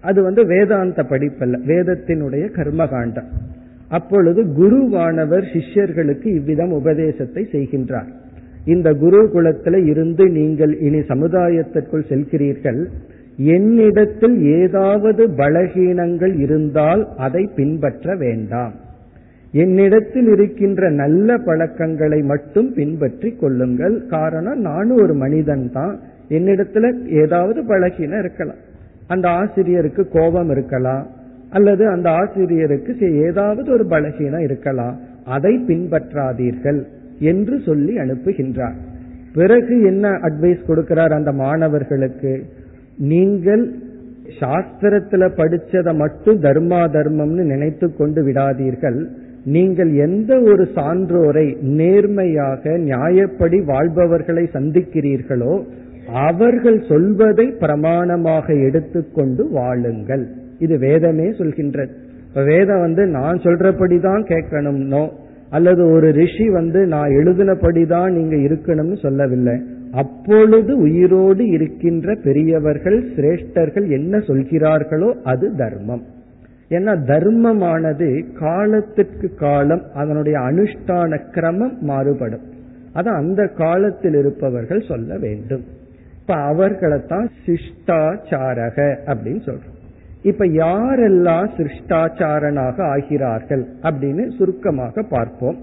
அது வந்து வேதாந்த படிப்பல்ல வேதத்தினுடைய கர்மகாண்டம். அப்பொழுது குருவானவர் சிஷ்யர்களுக்கு இவ்விதம் உபதேசத்தை செய்கின்றார். இந்த குரு குலத்தில இருந்து நீங்கள் இனி சமுதாயத்திற்குள் செல்கிறீர்கள். என்னிடத்தில் ஏதாவது பலகீனங்கள் இருந்தால் அதை பின்பற்ற வேண்டாம். என்னிடத்தில் இருக்கின்ற நல்ல பழக்கங்களை மட்டும் பின்பற்றி கொள்ளுங்கள். காரணம் நானும் ஒரு மனிதன் தான். என்னிடத்துல ஏதாவது பழகின இருக்கலாம். அந்த ஆசிரியருக்கு கோபம் இருக்கலாம். அல்லது அந்த ஆசிரியருக்கு ஏதாவது ஒரு பலகீனம் இருக்கலாம். அதை பின்பற்றாதீர்கள் என்று சொல்லி அனுப்புகின்றார். பிறகு என்ன அட்வைஸ் கொடுக்கிறார் அந்த மாணவர்களுக்கு? நீங்கள் சாஸ்திரத்துல படிச்சதை மட்டும் தர்மா தர்மம்னு நினைத்து கொண்டு விடாதீர்கள். நீங்கள் எந்த ஒரு சான்றோரை நேர்மையாக நியாயப்படி வாழ்பவர்களை சந்திக்கிறீர்களோ அவர்கள் சொல்வதை பிரமாணமாக எடுத்துக்கொண்டு வாழுங்கள். இது வேதமே சொல்கின்றது. வேதம் வந்து நான் சொல்றபடிதான் கேட்கணும்னோ அல்லது ஒரு ரிஷி வந்து நான் எழுதினபடிதான் நீங்க இருக்கணும்னு சொல்லவில்லை. அப்பொழுது உயிரோடு இருக்கின்ற பெரியவர்கள் சிரேஷ்டர்கள் என்ன சொல்கிறார்களோ அது தர்மம். ஏன்னா தர்மமானது காலத்திற்கு காலம் அதனுடைய அனுஷ்டான கிரமம் மாறுபடும். அது அந்த காலத்தில் இருப்பவர்கள் சொல்ல வேண்டும். இப்ப அவர்களைத்தான் சிஷ்டாச்சாரக அப்படின்னு சொல்றோம். இப்ப யாரெல்லாம் சிருஷ்டாச்சாரனாக ஆகிறார்கள் அப்படின்னு சுருக்கமாக பார்ப்போம்.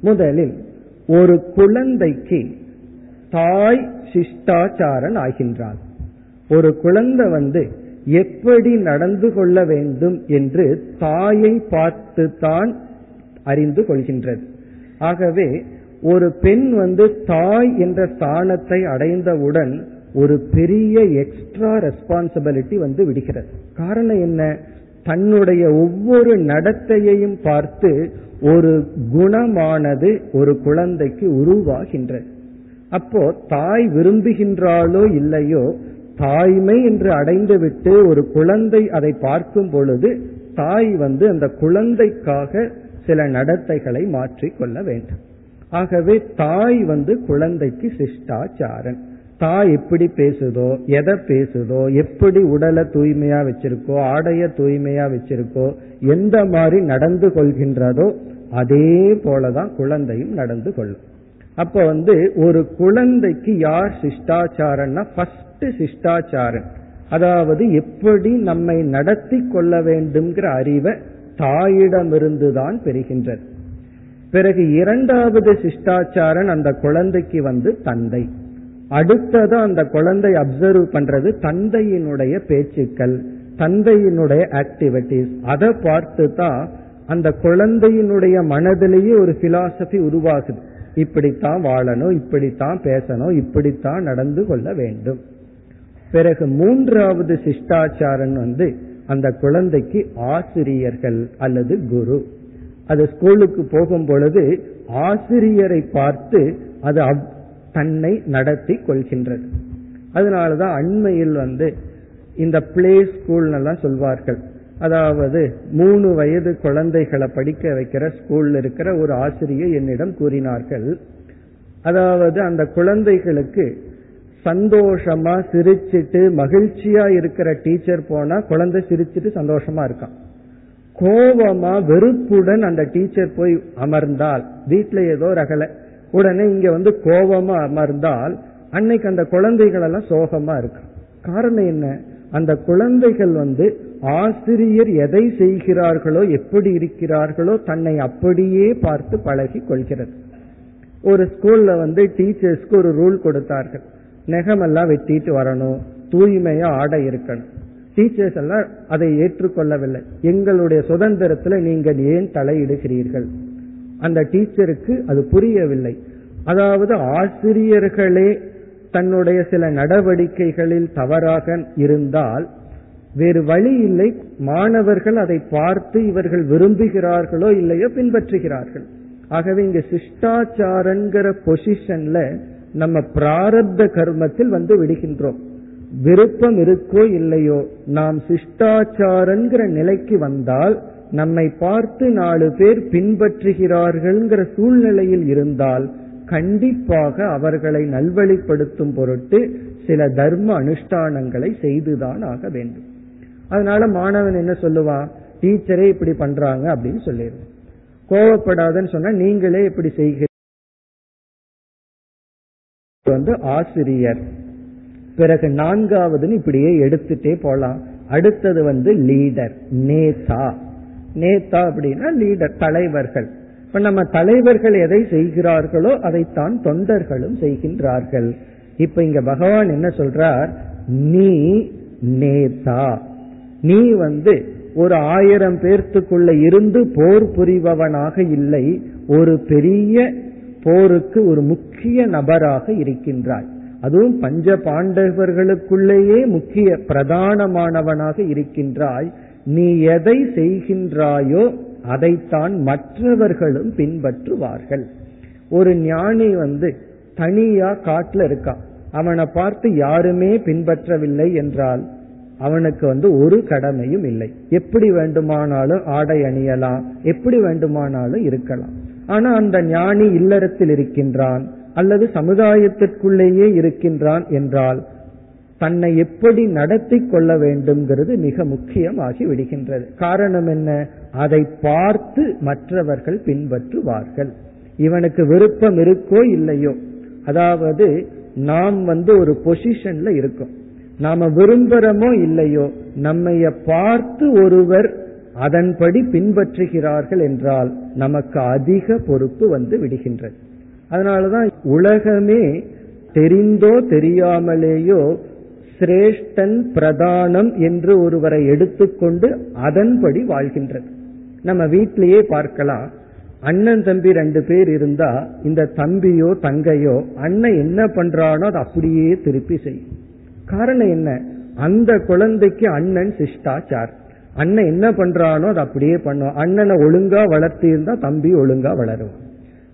முதலில் ஒரு குழந்தைக்கு தாய் சிஷ்டாச்சாரன் ஆகின்றான் ஒரு குழந்தை வந்து எப்படி நடந்து கொள்ள வேண்டும் என்று தாயை பார்த்து தான் அறிந்து கொள்கின்றது. ஆகவே ஒரு பெண் வந்து தாய் என்ற ஸ்தானத்தை அடைந்தவுடன் ஒரு பெரிய எக்ஸ்ட்ரா ரெஸ்பான்சிபிலிட்டி வந்து விடுகிறது. காரணம் என்ன? தன்னுடைய ஒவ்வொரு நடத்தையையும் பார்த்து ஒரு குணமானது ஒரு குழந்தைக்கு உருவாகின்றது. அப்போ தாய் விரும்புகின்றாளோ இல்லையோ தாய்மை என்று அடைந்துவிட்டு ஒரு குழந்தை அதை பார்க்கும் பொழுது தாய் வந்து அந்த குழந்தைக்காக சில நடத்தைகளை மாற்றிக் கொள்ள வேண்டும். ஆகவே தாய் வந்து குழந்தைக்கு சிஷ்டாச்சாரன். தாய் எப்படி பேசுதோ எதை பேசுதோ எப்படி உடலை தூய்மையா வச்சிருக்கோ ஆடைய தூய்மையா வச்சிருக்கோ எந்த மாதிரி நடந்து கொள்கின்றதோ அதே போலதான் குழந்தையும் நடந்து கொள்ளும். அப்ப வந்து ஒரு குழந்தைக்கு யார் சிஷ்டாச்சாரன்னா ஃபர்ஸ்ட் சிஷ்டாச்சாரன். அதாவது எப்படி நம்மை நடத்தி கொள்ள வேண்டும்ங்கிற அறிவை தாயிடமிருந்து தான் பெறுகின்றது. பிறகு இரண்டாவது சிஷ்டாச்சாரன் அந்த குழந்தைக்கு வந்து தந்தை. அடுத்தது அந்த குழந்தை அப்சர்வ் பண்றது தந்தையினுடைய பேச்சுக்கள் தந்தையினுடைய ஆக்டிவிட்டிஸ் அதை பார்த்து தான் அந்த குழந்தையினுடைய மனதிலேயே ஒரு பிலாசபி உருவாகுது. இப்படித்தான் வாழணும் இப்படித்தான் பேசணும் இப்படித்தான் நடந்து கொள்ள வேண்டும். பிறகு மூன்றாவது சிஷ்டாச்சாரன் வந்து அந்த குழந்தைக்கு ஆசிரியர்கள் அல்லது குரு. அது ஸ்கூலுக்கு போகும் பொழுது ஆசிரியரை பார்த்து அது தன்னை நடத்தி கொள்கின்றது. அதனாலதான் அண்மையில் வந்து இந்த பிளே ஸ்கூல் எல்லாம் சொல்வார்கள். அதாவது மூணு வயது குழந்தைகளை படிக்க வைக்கிற ஸ்கூல்ல இருக்கிற ஒரு ஆசிரியர் என்னிடம் கூறினார்கள். அதாவது அந்த குழந்தைகளுக்கு சந்தோஷமா சிரிச்சிட்டு மகிழ்ச்சியா இருக்கிற டீச்சர் போனா குழந்தை சிரிச்சிட்டு சந்தோஷமா இருக்கான். கோபமா வெறுப்புடன் அந்த டீச்சர் போய் அமர்ந்தால் வீட்டுல ஏதோ ரகலை. உடனே இங்க வந்து கோபமா அமர்ந்தால் அன்னைக்கு அந்த குழந்தைகள் எல்லாம் சோகமா இருக்கு காரணம் என்ன? அந்த குழந்தைகள் வந்து ஆசிரியர் எதை செய்கிறார்களோ எப்படி இருக்கிறார்களோ தன்னை அப்படியே பார்த்து பழகி கொள்கிறது. ஒரு ஸ்கூல்ல வந்து டீச்சர்ஸ்க்கு ஒரு ரூல் கொடுத்தார்கள். நெகமெல்லாம் வெட்டிட்டு வரணும் தூய்மையா ஆடை இருக்கணும். டீச்சர்ஸ் எல்லாம் அதை ஏற்றுக்கொள்ளவில்லை. எங்களுடைய சுதந்திரத்துல நீங்கள் ஏன் தலையிடுகிறீர்கள்? அந்த டீச்சருக்கு அது புரியவில்லை. அதாவது ஆசிரியர்களே தன்னுடைய சில நடவடிக்கைகளில் தவறாக இருந்தால் வேறு வழி இல்லை. மாணவர்கள் அதை பார்த்து இவர்கள் விரும்புகிறார்களோ இல்லையோ பின்பற்றுகிறார்கள். ஆகவே இங்க சிஷ்டாச்சாரங்கிற பொசிஷன்ல நம்ம பிராரப்த கர்மத்தில் வந்து விடுகின்றோம். விருப்பம் இருக்கோ இல்லையோ நாம் சிஷ்டாச்சாரங்கிற நிலைக்கு வந்தால் நம்மை பார்த்து நாலு பேர் பின்பற்றுகிறார்கள்ங்கிற சூழ்நிலையில் இருந்தால் கண்டிப்பாக அவர்களை நல்வழிப்படுத்தும் பொருட்டு சில தர்ம அனுஷ்டானங்களை செய்துதான் ஆக வேண்டும். அதனால மாணவன் என்ன சொல்லுவான் டீச்சரே இப்படி பண்றாங்க அப்படின்னு சொல்லிடுவான் கோவப்படாதன்னு சொன்னா நீங்களே இப்படி செய்கிறீங்க வந்து ஆசிரியர். பிறகு நான்காவதுன்னு இப்படியே எடுத்துட்டே போலாம். அடுத்தது வந்து லீடர். நேதா. நேதா அப்படின்னா லீடர் தலைவர்கள். இப்ப நம்ம தலைவர்கள் எதை செய்கிறார்களோ அதைத்தான் தொண்டர்களும் செய்கின்றார்கள். இப்ப இங்க பகவான் என்ன சொல்றார்? நீ நேதா. நீ வந்து ஒரு ஆயிரம் பேர்த்துக்குள்ள இருந்து போர் புரிபவனாக இல்லை. ஒரு பெரிய போருக்கு ஒரு முக்கிய நபராக இருக்கின்றாய். அதுவும் பஞ்ச பாண்டவர்களுக்குள்ளேயே முக்கிய பிரதானமானவனாக இருக்கின்றாய். நீ எதை செய்கின்றாயோ அதைத்தான் மற்றவர்களும் பின்பற்றுவார்கள். ஒரு ஞானி வந்து தனியா காட்டுல இருக்கான் அவனை பார்த்து யாருமே பின்பற்றவில்லை என்றால் அவனுக்கு வந்து ஒரு கடமையும் இல்லை. எப்படி வேண்டுமானாலும் ஆடை அணியலாம் எப்படி வேண்டுமானாலும் இருக்கலாம். ஆனா அந்த ஞானி இல்லறத்தில் இருக்கின்றான் அல்லது சமுதாயத்திற்குள்ளேயே இருக்கின்றான் என்றால் தன்னை எப்படி நடத்தி கொள்ள வேண்டும்ங்கிறது மிக முக்கியமாகி விடுகின்றது. காரணம் என்ன? அதை பார்த்து மற்றவர்கள் பின்பற்றுவார்கள். இவனுக்கு விருப்பம் இருக்கோ இல்லையோ? அதாவது நாம் வந்து ஒரு பொசிஷன்ல இருக்கோம். நாம விரும்புறமோ இல்லையோ? நம்மைய பார்த்து ஒருவர் அதன்படி பின்பற்றுகிறார்கள் என்றால் நமக்கு அதிக பொறுப்பு வந்து விடுகின்றது. அதனாலதான் உலகமே தெரிந்தோ தெரியாமலேயோ சிரேஷ்டன் பிரதானம் என்று ஒருவரை எடுத்துக்கொண்டு அதன்படி வாழ்கின்றது. நம்ம வீட்டிலேயே பார்க்கலாம். அண்ணன் தம்பி ரெண்டு பேர் இருந்தா இந்த தம்பியோ தங்கையோ அண்ணன் என்ன பண்றானோ அதை அப்படியே திருப்பி செய்யும் காரணம் என்ன? அந்த குழந்தைக்கு அண்ணன் சிஷ்டாச்சார். அண்ணன் என்ன பண்றானோ அதை அப்படியே பண்ணுவான் அண்ணனை ஒழுங்கா வளர்த்தி இருந்தா தம்பி ஒழுங்கா வளரும்.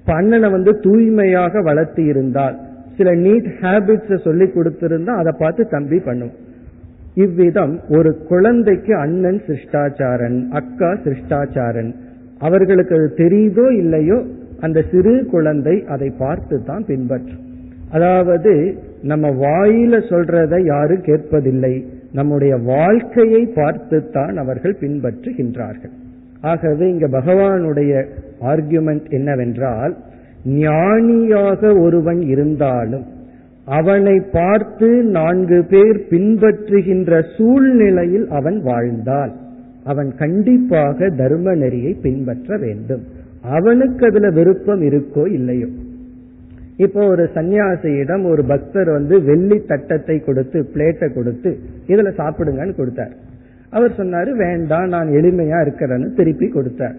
இப்ப அண்ணனை வந்து தூய்மையாக வளர்த்தி இருந்தால் சில நீட் ஹேபிட்ஸ் சொல்லி கொடுத்திருந்தா அதை பார்த்து தம்பி பண்ணும். இவ்விதம் ஒரு குழந்தைக்கு அண்ணன் சிருஷ்டாச்சாரன் அக்கா சிருஷ்டாச்சாரன் அவர்களுக்கு அது தெரியுதோ இல்லையோ அந்த சிறு குழந்தை அதை பார்த்து தான் பின்பற்றும். அதாவது நம்ம வாயில சொல்றதை யாரும் கேட்பதில்லை. நம்முடைய வாழ்க்கையை பார்த்துத்தான் அவர்கள் பின்பற்றுகின்றார்கள். ஆகவே இங்க பகவானுடைய ஆர்குமெண்ட் என்னவென்றால் ஞானியாக ஒருவன் இருந்தாலும் அவனை பார்த்து நான்கு பேர் பின்பற்றுகின்ற சூழ்நிலையில் அவன் வாழ்ந்தால் அவன் கண்டிப்பாக தர்ம நெறியை பின்பற்ற வேண்டும். அவனுக்கு அதுல விருப்பம் இருக்கோ இல்லையோ. இப்போ ஒரு சன்னியாசியிடம் ஒரு பக்தர் வந்து வெள்ளி தட்டத்தை கொடுத்து பிளேட்டை கொடுத்து இதுல சாப்பிடுங்கன்னு கொடுத்தார். அவர் சொன்னாரு வேண்டாம் நான் எளிமையா இருக்கிறேன்னு திருப்பி கொடுத்தார்.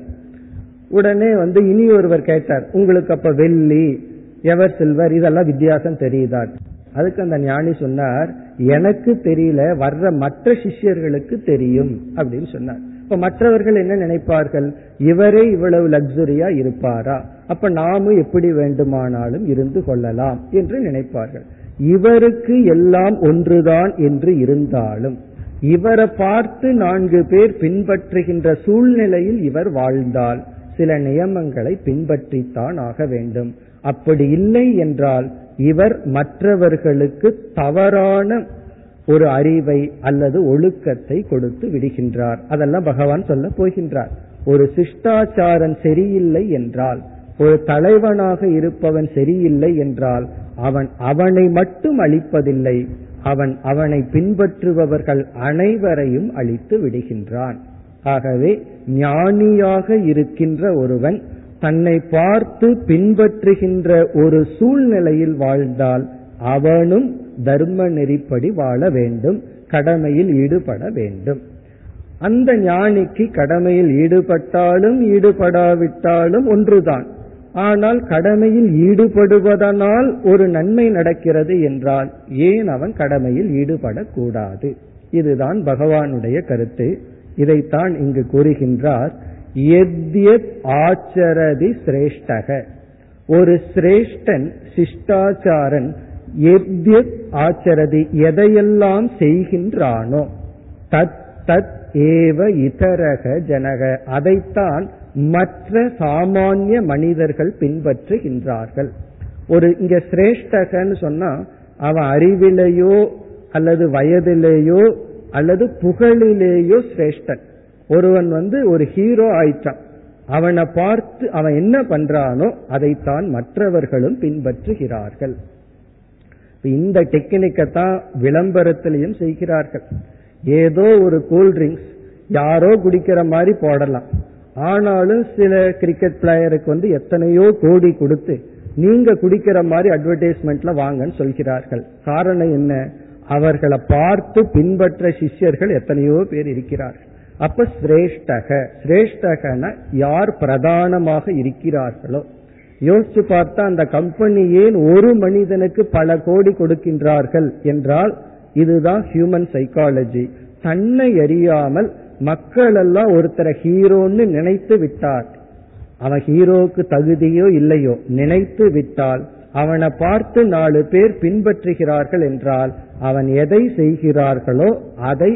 உடனே வந்து இனி ஒருவர் கேட்டார் உங்களுக்கு அப்ப வெள்ளி எவர் சில்வர் இதெல்லாம் வித்தியாசம் தெரியுதா அதுக்கு அந்த ஞானி சொன்னார் எனக்கு தெரியல வர்ற மற்ற சிஷ்யர்களுக்கு தெரியும் அப்படின்னு சொன்னார். இப்ப மற்றவர்கள் என்ன நினைப்பார்கள்? இவரே இவ்வளவு லக்ஸுரியா இருப்பாரா? அப்ப நாமும் எப்படி வேண்டுமானாலும் இருந்து கொள்ளலாம் என்று நினைப்பார்கள். இவருக்கு எல்லாம் ஒன்றுதான் என்று இருந்தாலும் இவரை பார்த்து நான்கு பேர் பின்பற்றுகின்ற சூழ்நிலையில் இவர் வாழ்ந்தால் சில நியமங்களை பின்பற்றித்தான் ஆக வேண்டும். அப்படி இல்லை என்றால் இவர் மற்றவர்களுக்கு தவறான ஒரு அறிவை அல்லது ஒழுக்கத்தை கொடுத்து விடுகின்றார். அதெல்லாம் பகவான் சொல்ல போகின்றார். ஒரு சிஷ்டாச்சாரன் சரியில்லை என்றால் ஒரு தலைவனாக இருப்பவன் சரியில்லை என்றால் அவன் அவனை மட்டும் அழிப்பதில்லை அவன் அவனை பின்பற்றுபவர்கள் அனைவரையும் அழித்து விடுகின்றான். ஆகவே ஞானியாக இருக்கின்ற ஒருவன் தன்னை பார்த்து பின்பற்றுகின்ற ஒரு சூழ்நிலையில் வாழ்ந்தால் அவனும் தர்ம நெறிப்படி வாழ வேண்டும் கடமையில் ஈடுபட வேண்டும். அந்த ஞானிக்கு கடமையில் ஈடுபட்டாலும் ஈடுபடாவிட்டாலும் ஒன்றுதான். ஆனால் கடமையில் ஈடுபடுவதனால் ஒரு நன்மை நடக்கிறது என்றால் ஏன் அவன் கடமையில் ஈடுபடக்கூடாது? இதுதான் பகவானுடைய கருத்து. இதைத்தான் இங்கு கூறுகின்றார் எத்யத் ஆச்சரதி சிரேஷ்டக. ஒரு சிரேஷ்டன் சிஷ்டாச்சாரன் எத்யத் ஆச்சரதி எதையெல்லாம் செய்கின்றானோ தத் தத் ஏவ இதரக ஜனக. அதைத்தான் மற்ற சாமானிய மனிதர்கள் பின்பற்றுகின்றார்கள். ஒரு இங்க சிரேஷ்டகன்னு சொன்னா அவன் அறிவிலேயோ அல்லது வயதிலேயோ அல்லது புகழிலேயோ சிரேஷ்டன். ஒருவன் வந்து ஒரு ஹீரோ ஆயிட்டான். அவனை பார்த்து அவன் என்ன பண்றானோ அதைத்தான் மற்றவர்களும் பின்பற்றுகிறார்கள். இந்த டெக்னிக்கை தான் விளம்பரத்திலையும் செய்கிறார்கள். ஏதோ ஒரு கூல்ட்ரிங்க்ஸ் யாரோ குடிக்கிற மாதிரி போடலாம். ஆனாலும் சில கிரிக்கெட் பிளேயருக்கு வந்து எத்தனையோ கோடி கொடுத்து நீங்க குடிக்கிற மாதிரி அட்வர்டைஸ்மெண்ட்ல வாங்கன்னு சொல்கிறார்கள். காரணம் என்ன? அவர்களை பார்த்து பின்பற்ற சிஷ்யர்கள் எத்தனையோ பேர் இருக்கிறார்கள். அப்ப சிரேஷ்டக. சிரேஷ்டகன யார் பிரதானமாக இருக்கிறார்களோ? யோசிச்சு பார்த்தா அந்த கம்பெனி ஏன் ஒரு மனிதனுக்கு பல கோடி கொடுக்கின்றார்கள் என்றால் இதுதான் ஹியூமன் சைக்காலஜி தன்னை அறியாமல் மக்கள் எல்லாம் ஒருத்தரை ஹீரோன்னு நினைத்து விட்டார் அவன் ஹீரோக்கு தகுதியோ இல்லையோ நினைத்து விட்டால் அவனை பார்த்து நாலு பேர் பின்பற்றுகிறார்கள் என்றால் அவன் எதை செய்கிறார்களோ அதை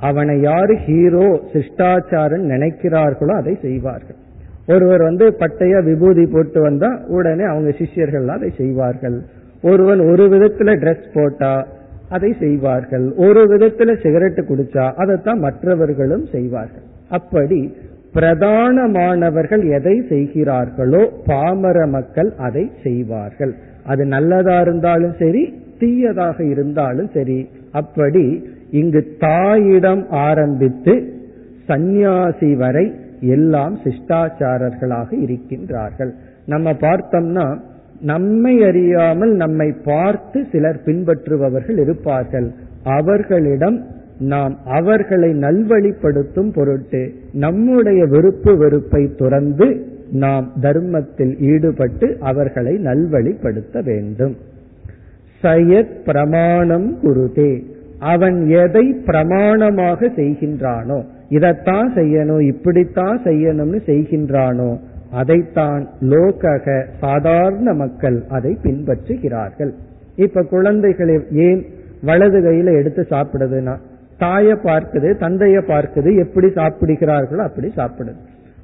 அவனை யாரு ஹீரோ சிஷ்டாச்சாரன் நினைக்கிறார்களோ அதை செய்வார்கள். ஒருவர் வந்து பட்டைய விபூதி போட்டு வந்தா உடனே அவங்க சிஷ்யர்கள் அதை செய்வார்கள். ஒருவன் ஒரு விதத்துல ட்ரெஸ் போட்டா அதை செய்வார்கள். ஒரு விதத்துல சிகரெட் குடிச்சா அதைத்தான் மற்றவர்களும் செய்வார்கள். அப்படி பிரதானமானவர்கள் எதை செய்கிறார்களோ பாமர மக்கள் அதை செய்வார்கள். அது நல்லதா இருந்தாலும் சரி தீயதாக இருந்தாலும் சரி அப்படி இங்கு தாயிடம் ஆரம்பித்து சந்நியாசி வரை எல்லாம் சிஷ்டாச்சாரர்களாக இருக்கின்றார்கள். நம்ம பார்த்தோம்னா நம்மை அறியாமல் நம்மை பார்த்து சிலர் பின்பற்றுபவர்கள் இருப்பார்கள். அவர்களிடம் நாம் அவர்களை நல்வழிப்படுத்தும் பொருட்டு நம்முடைய விருப்பு வெறுப்பை துறந்து நாம் தர்மத்தில் ஈடுபட்டு அவர்களை நல்வழிப்படுத்த வேண்டும். சயத் பிரமாணம் குருதே. அவன் எதை பிரமாணமாக செய்கின்றானோ இதைத்தான் செய்யணும் இப்படித்தான் செய்யணும்னு செய்கின்றானோ அதைத்தான் லோகக சாதாரண மக்கள் அதை பின்பற்றுகிறார்கள். இப்ப குழந்தைகளை ஏன் வலது கையில எடுத்து சாப்பிடுதுன்னா தாயை பார்க்குது தந்தைய பார்க்குது எப்படி சாப்பிடுகிறார்களோ அப்படி சாப்பிடுது.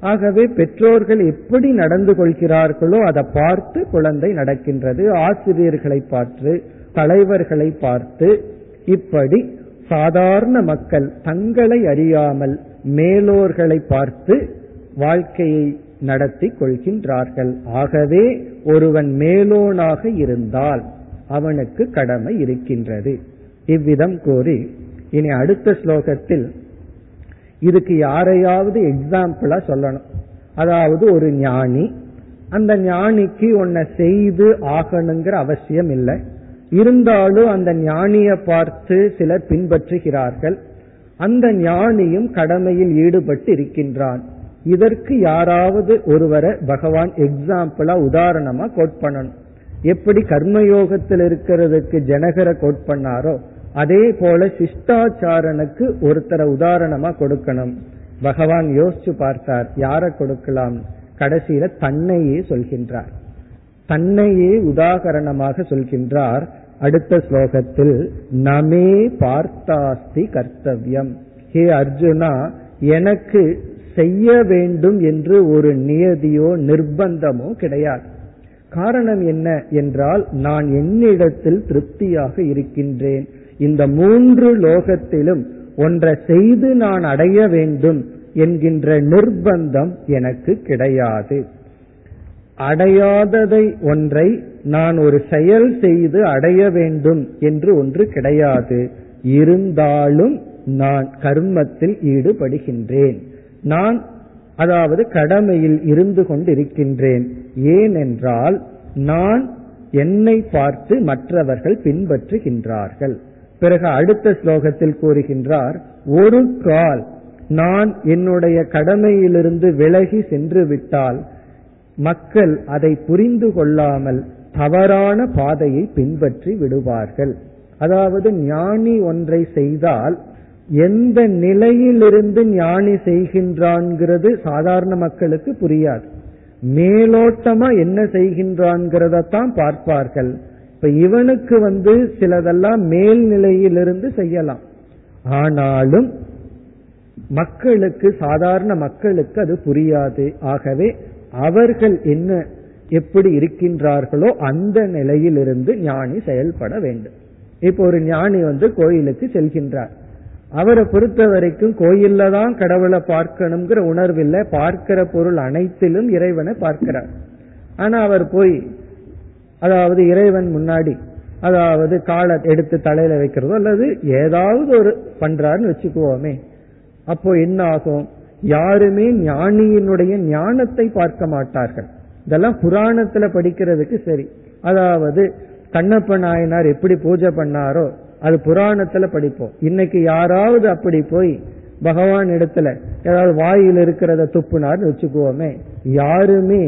ஆகவே பெற்றோர்கள் எப்படி நடந்து கொள்கிறார்களோ அதை பார்த்து குழந்தை நடக்கின்றது ஆசிரியர்களை பார்த்து தலைவர்களை பார்த்து. இப்படி சாதாரண மக்கள் தங்களை அறியாமல் மேலோர்களை பார்த்து வாழ்க்கையை நடத்தி கொள்கின்றார்கள். ஆகவே ஒருவன் மேலோனாக இருந்தால் அவனுக்கு கடமை இருக்கின்றது. இவ்விதம் கூறி இனி அடுத்த ஸ்லோகத்தில் இதுக்கு யாரையாவது எக்ஸாம்பிளா சொல்லணும். அதாவது ஒரு ஞானி அந்த ஞானிக்கு உன்னை செய்து ஆகணுங்கிற அவசியம் இல்லை. இருந்தாலும் அந்த ஞானியை பார்த்து சிலர் பின்பற்றுகிறார்கள். அந்த ஞானியும் கடமையில் ஈடுபட்டு இருக்கின்றான். இதற்கு யாராவது ஒருவரை பகவான் எக்ஸாம்பிளா உதாரணமா கோட் பண்ணணும். எப்படி கர்மயோகத்தில் இருக்கிறதுக்கு ஜனகரை கோட் பண்ணாரோ அதே போல சிஷ்டாச்சாரனுக்கு ஒருத்தரை உதாரணமா கொடுக்கணும். பகவான் யோசிச்சு பார்த்தார் யாரை கொடுக்கலாம்? கடைசியில தன்னையே சொல்கின்றார். தன்னையே உதாகரணமாக சொல்கின்றார் அடுத்த ஸ்லோகத்தில் நமே பார்த்தாஸ்தி கர்த்தவியம். ஹே அர்ஜுனா எனக்கு செய்ய வேண்டும் என்று ஒரு நியதியோ நிர்பந்தமோ கிடையாது. காரணம் என்ன என்றால் நான் என்னிடத்தில் திருப்தியாக இருக்கின்றேன். இந்த மூன்று லோகத்திலும் ஒன்றை செய்து நான் அடைய வேண்டும் என்கின்ற நிர்பந்தம் எனக்கு கிடையாது. அடையாததை ஒன்றை நான் ஒரு செயல் செய்து அடைய வேண்டும் என்று ஒன்று கிடையாது. இருந்தாலும் நான் கர்மத்தில் ஈடுபடுகின்றேன். நான் அதாவது கடமையில் இருந்து கொண்டிருக்கின்றேன். ஏனென்றால் நான் என்னை பார்த்து மற்றவர்கள் பின்பற்றுகின்றார்கள். பிறகு அடுத்த ஸ்லோகத்தில் கூறுகின்றார் ஒரு கால் நான் என்னுடைய கடமையிலிருந்து விலகி சென்று விட்டால் மக்கள் அதை புரிந்து கொள்ளாமல் தவறான பாதையை பின்பற்றி விடுவார்கள். அதாவது ஞானி ஒன்றை செய்தால் எந்த நிலையிலிருந்து ஞானி செய்கின்றான்ங்கிறது சாதாரண மக்களுக்கு புரியாது. மேலோட்டமா என்ன செய்கின்றான்கிறதான் பார்ப்பார்கள். இப்ப இவனுக்கு வந்து சிலதெல்லாம் மேல்நிலையிலிருந்து செய்யலாம். ஆனாலும் மக்களுக்கு சாதாரண மக்களுக்கு அது புரியாது. ஆகவே அவர்கள் என்ன எப்படி இருக்கின்றார்களோ அந்த நிலையிலிருந்து ஞானி செயல்பட வேண்டும். இப்போ ஒரு ஞானி வந்து கோயிலுக்கு செல்கின்றார். அவரை பொறுத்த வரைக்கும் கோயில்ல தான் கடவுளை பார்க்கணுங்கிற உணர்வில்லை. பார்க்கிற பொருள் அனைத்திலும் இறைவனை பார்க்கிறார். ஆனா அவர் போய் அதாவது இறைவன் முன்னாடி அதாவது காலை எடுத்து தலையில வைக்கிறதோ அல்லது ஏதாவது ஒரு பண்றாருன்னு வச்சுக்குவோமே. அப்போ என்ன ஆகும்? யாருமே ஞானியினுடைய ஞானத்தை பார்க்க மாட்டார்கள். இதெல்லாம் புராணத்துல படிக்கிறதுக்கு சரி. அதாவது கண்ணப்ப நாயனார் எப்படி பூஜை பண்ணாரோ அது புராணத்துல படிப்போம். இன்னைக்கு யாராவது அப்படி போய் பகவான் இடத்துல ஏதாவது வாயில் இருக்கிறத துப்புனார்னு வச்சுக்குவோமே. யாருமே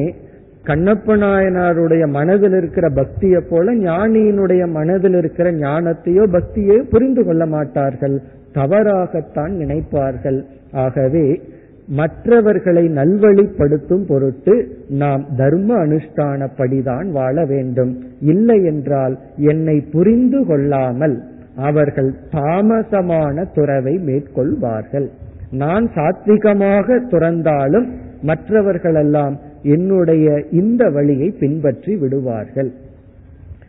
கண்ணப்ப நாயனாருடைய மனதில் இருக்கிற பக்தியை போல ஞானியினுடைய மனதில் இருக்கிற ஞானத்தையோ பக்தியோ புரிந்து கொள்ள மாட்டார்கள். தவறாகத்தான் நினைப்பார்கள். ஆகவே மற்றவர்களை நல்வழிப்படுத்தும் பொருட்டு நாம் தர்ம அனுஷ்டானப்படிதான் வாழ வேண்டும். இல்லை என்றால் என்னை புரிந்து கொள்ளாமல் அவர்கள் தாமசமான துறவை மேற்கொள்வார்கள். நான் சாத்விகமாக துறந்தாலும் மற்றவர்களெல்லாம் என்னுடைய இந்த வழியை பின்பற்றி விடுவார்கள்.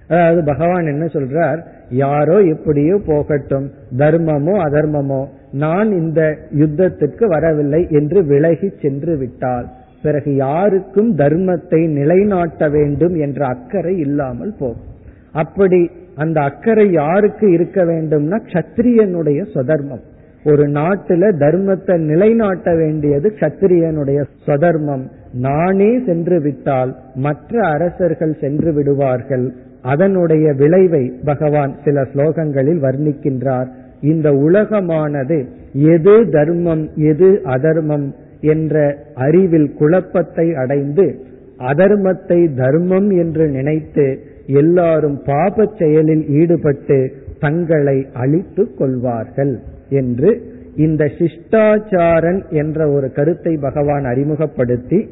அதாவது பகவான் என்ன சொல்றார்? யாரோ எப்படியோ போகட்டும். தர்மமோ அதர்மமோ. நான் இந்த யுத்தத்துக்கு வரவில்லை என்று விலகி சென்று விட்டால் பிறகு யாருக்கும் தர்மத்தை நிலைநாட்ட வேண்டும் என்ற அக்கறை இல்லாமல் போகும். அப்படி அந்த அக்கறை யாருக்கு இருக்க வேண்டும்னா கத்திரியனுடைய சுதர்மம். ஒரு நாட்டுல தர்மத்தை நிலைநாட்ட வேண்டியது கத்திரியனுடைய சுதர்மம். நானே சென்று விட்டால் மற்ற அரசர்கள் சென்று விடுவார்கள். அதனுடைய விளைவை பகவான் சில ஸ்லோகங்களில் வர்ணிக்கின்றார். இந்த உலகமானது எது தர்மம் எது அதர்மம் என்ற அறிவில் குழப்பத்தை அடைந்து அதர்மத்தை தர்மம் என்று நினைத்து எல்லாரும் பாப செயலில் ஈடுபட்டு தங்களை அழித்துக் கொள்வார்கள் என்று இந்த சிஷ்டாச்சாரன் என்ற ஒரு கருத்தை பகவான் அறிமுகப்படுத்தி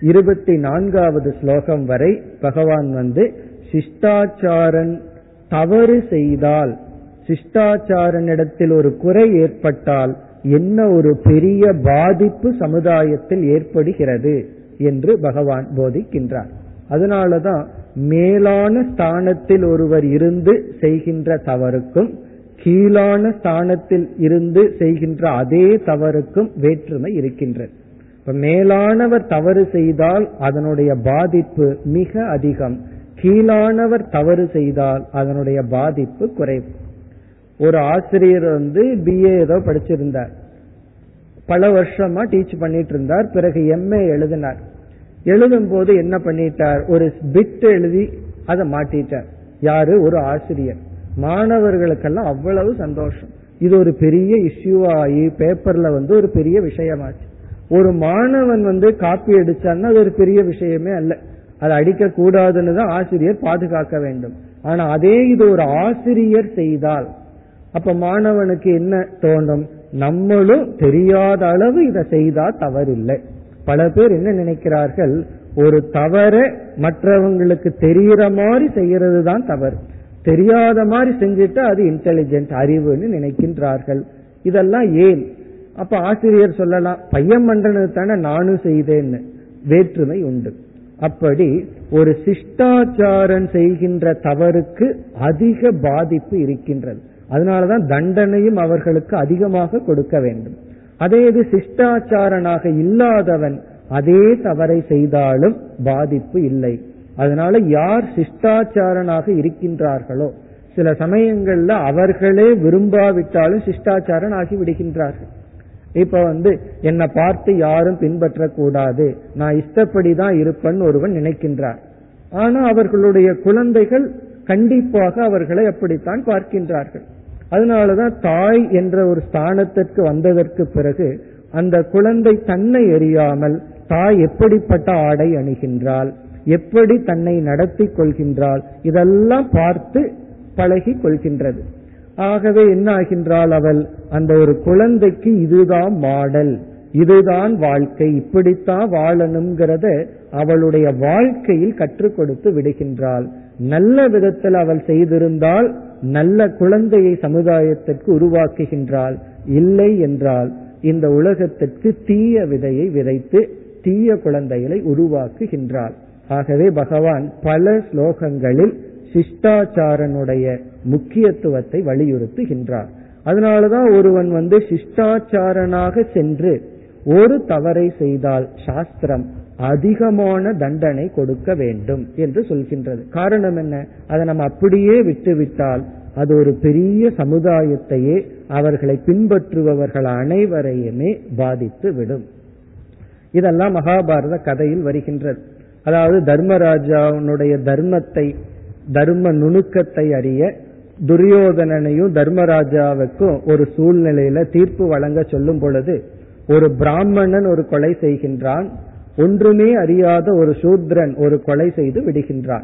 இருபத்தி நான்காவது ஸ்லோகம் வரை பகவான் வந்து சிஷ்டாச்சாரன் தவறு செய்தால் சிஷ்டாச்சாரனிடத்தில் ஒரு குறை ஏற்பட்டால் என்ன ஒரு பெரிய பாதிப்பு சமுதாயத்தில் ஏற்படுகிறது என்று பகவான் போதிக்கின்றார். அதனாலதான் மேலான ஸ்தானத்தில் ஒருவர் இருந்து செய்கின்ற தவறுக்கும் கீழான ஸ்தானத்தில் இருந்து செய்கின்ற அதே தவறுக்கும் வேற்றுமை இருக்கின்றது. மேலானவர் தவறு செய்தால் அதனுடைய பாதிப்பு மிக அதிகம். கீழானவர் தவறு செய்தால் அதனுடைய பாதிப்பு குறைவு. ஒரு ஆசிரியர் வந்து பிஏ ஏதோ படிச்சிருந்தார். பல வருஷமா டீச் பண்ணிட்டு இருந்தார் பிறகு எம்ஏ எழுதினார். எழுதும் போது என்ன பண்ணிட்டார்? ஒரு பிட் எழுதி அதை மாட்டிட்டார். யாரு? ஒரு ஆசிரியர். மாணவர்களுக்கெல்லாம் அவ்வளவு சந்தோஷம். இது ஒரு பெரிய இஷ்யூ ஆகி பேப்பர்ல வந்து ஒரு பெரிய விஷயமாச்சு. ஒரு மாணவன் வந்து காப்பி அடிச்சான்னா அது ஒரு பெரிய விஷயமே அல்ல. அதை அடிக்க கூடாதுன்னு தான் ஆசிரியர் பாதுகாக்க வேண்டும். ஆனா அதே இது ஒரு ஆசிரியர் செய்தால் அப்ப மாணவனுக்கு என்ன தோணும் நம்மளும் தெரியாத அளவு இதை செய்தா தவறில்லை. பல பேர் என்ன நினைக்கிறார்கள்? ஒரு தவற மற்றவங்களுக்கு தெரியற மாதிரி செய்யறது தான் தவறு. தெரியாத மாதிரி செஞ்சுட்டு அது இன்டெலிஜென்ட் அறிவுன்னு நினைக்கின்றார்கள். இதெல்லாம் ஏன்? அப்ப ஆசிரியர் சொல்லலாம் பையன் பண்றது தானே நானும் செய்தேன்னு. வேற்றுமை உண்டு. அப்படி ஒரு சிஷ்டாச்சாரன் செய்கின்ற தவறுக்கு அதிக பாதிப்பு இருக்கின்றது. அதனாலதான் தண்டனையும் அவர்களுக்கு அதிகமாக கொடுக்க வேண்டும். அதே இது சிஷ்டாச்சாரனாக இல்லாதவன் அதே தவறை செய்தாலும் பாதிப்பு இல்லை. அதனால யார் சிஷ்டாச்சாரனாக இருக்கின்றார்களோ சில சமயங்கள்ல அவர்களே விரும்பாவிட்டாலும் சிஷ்டாச்சாரன் ஆகி விடுகின்றார்கள் இப்ப வந்து என்னை பார்த்து யாரும் பின்பற்றக்கூடாது. நான் இஷ்டப்படிதான் இருப்பேன் ஒருவன் நினைக்கின்றார். ஆனா அவர்களுடைய குழந்தைகள் கண்டிப்பாக அவர்களை அப்படித்தான் பார்க்கின்றார்கள். அதனாலதான் தாய் என்ற ஒரு ஸ்தானத்திற்கு வந்ததற்கு பிறகு அந்த குழந்தை தன்னை எறியாமல் தாய் எப்படிப்பட்ட ஆடை அணிகின்றாள் எப்படி தன்னை நடத்தி கொள்கின்றாள் இதெல்லாம் பார்த்து பழகி கொள்கின்றது. ஆகவே என்ன ஆகின்றாள் அவள்? அந்த ஒரு குழந்தைக்கு இதுதான் மாடல் இதுதான் வாழ்க்கை இப்படித்தான் வாழணுங்கிறத அவளுடைய வாழ்க்கையில் கற்றுக் கொடுத்து விடுகின்றாள். நல்ல விதத்தில் அவள் செய்திருந்தால் நல்ல குழந்தையை சமுதாயத்திற்கு உருவாக்குகின்றாள். இல்லை என்றால் இந்த உலகத்திற்கு தீய விதையை விதைத்து தீய குழந்தைகளை உருவாக்குகின்றாள். ஆகவே பகவான் பல ஸ்லோகங்களில் சிஷ்டாச்சாரனுடைய முக்கியத்துவத்தை வலியுறுத்துகின்றார். அதனாலதான் ஒருவன் வந்து சிஷ்டாச்சாரனாக சென்று ஒரு தவறை செய்தால் சாஸ்திரம் அதிகமான தண்டனை கொடுக்க வேண்டும் என்று சொல்கின்றது. காரணம் என்ன? அதை நம்ம அப்படியே விட்டுவிட்டால் அது ஒரு பெரிய சமுதாயத்தையே அவர்களை பின்பற்றுபவர்கள் அனைவரையுமே பாதித்து விடும். இதெல்லாம் மகாபாரத கதையில் வருகின்றது. அதாவது தர்மராஜாவுடைய தர்மத்தை தர்ம நுணுக்கத்தை அறிய துரியோதனனையும் தர்மராஜாவுக்கும் ஒரு சூழ்நிலையில தீர்ப்பு வழங்க சொல்லும் பொழுது ஒரு பிராமணன் ஒரு கொலை செய்கின்றான் ஒன்றுமே அறியாத ஒரு சூத்ரன் ஒரு கொலை செய்து விடுகின்றான்.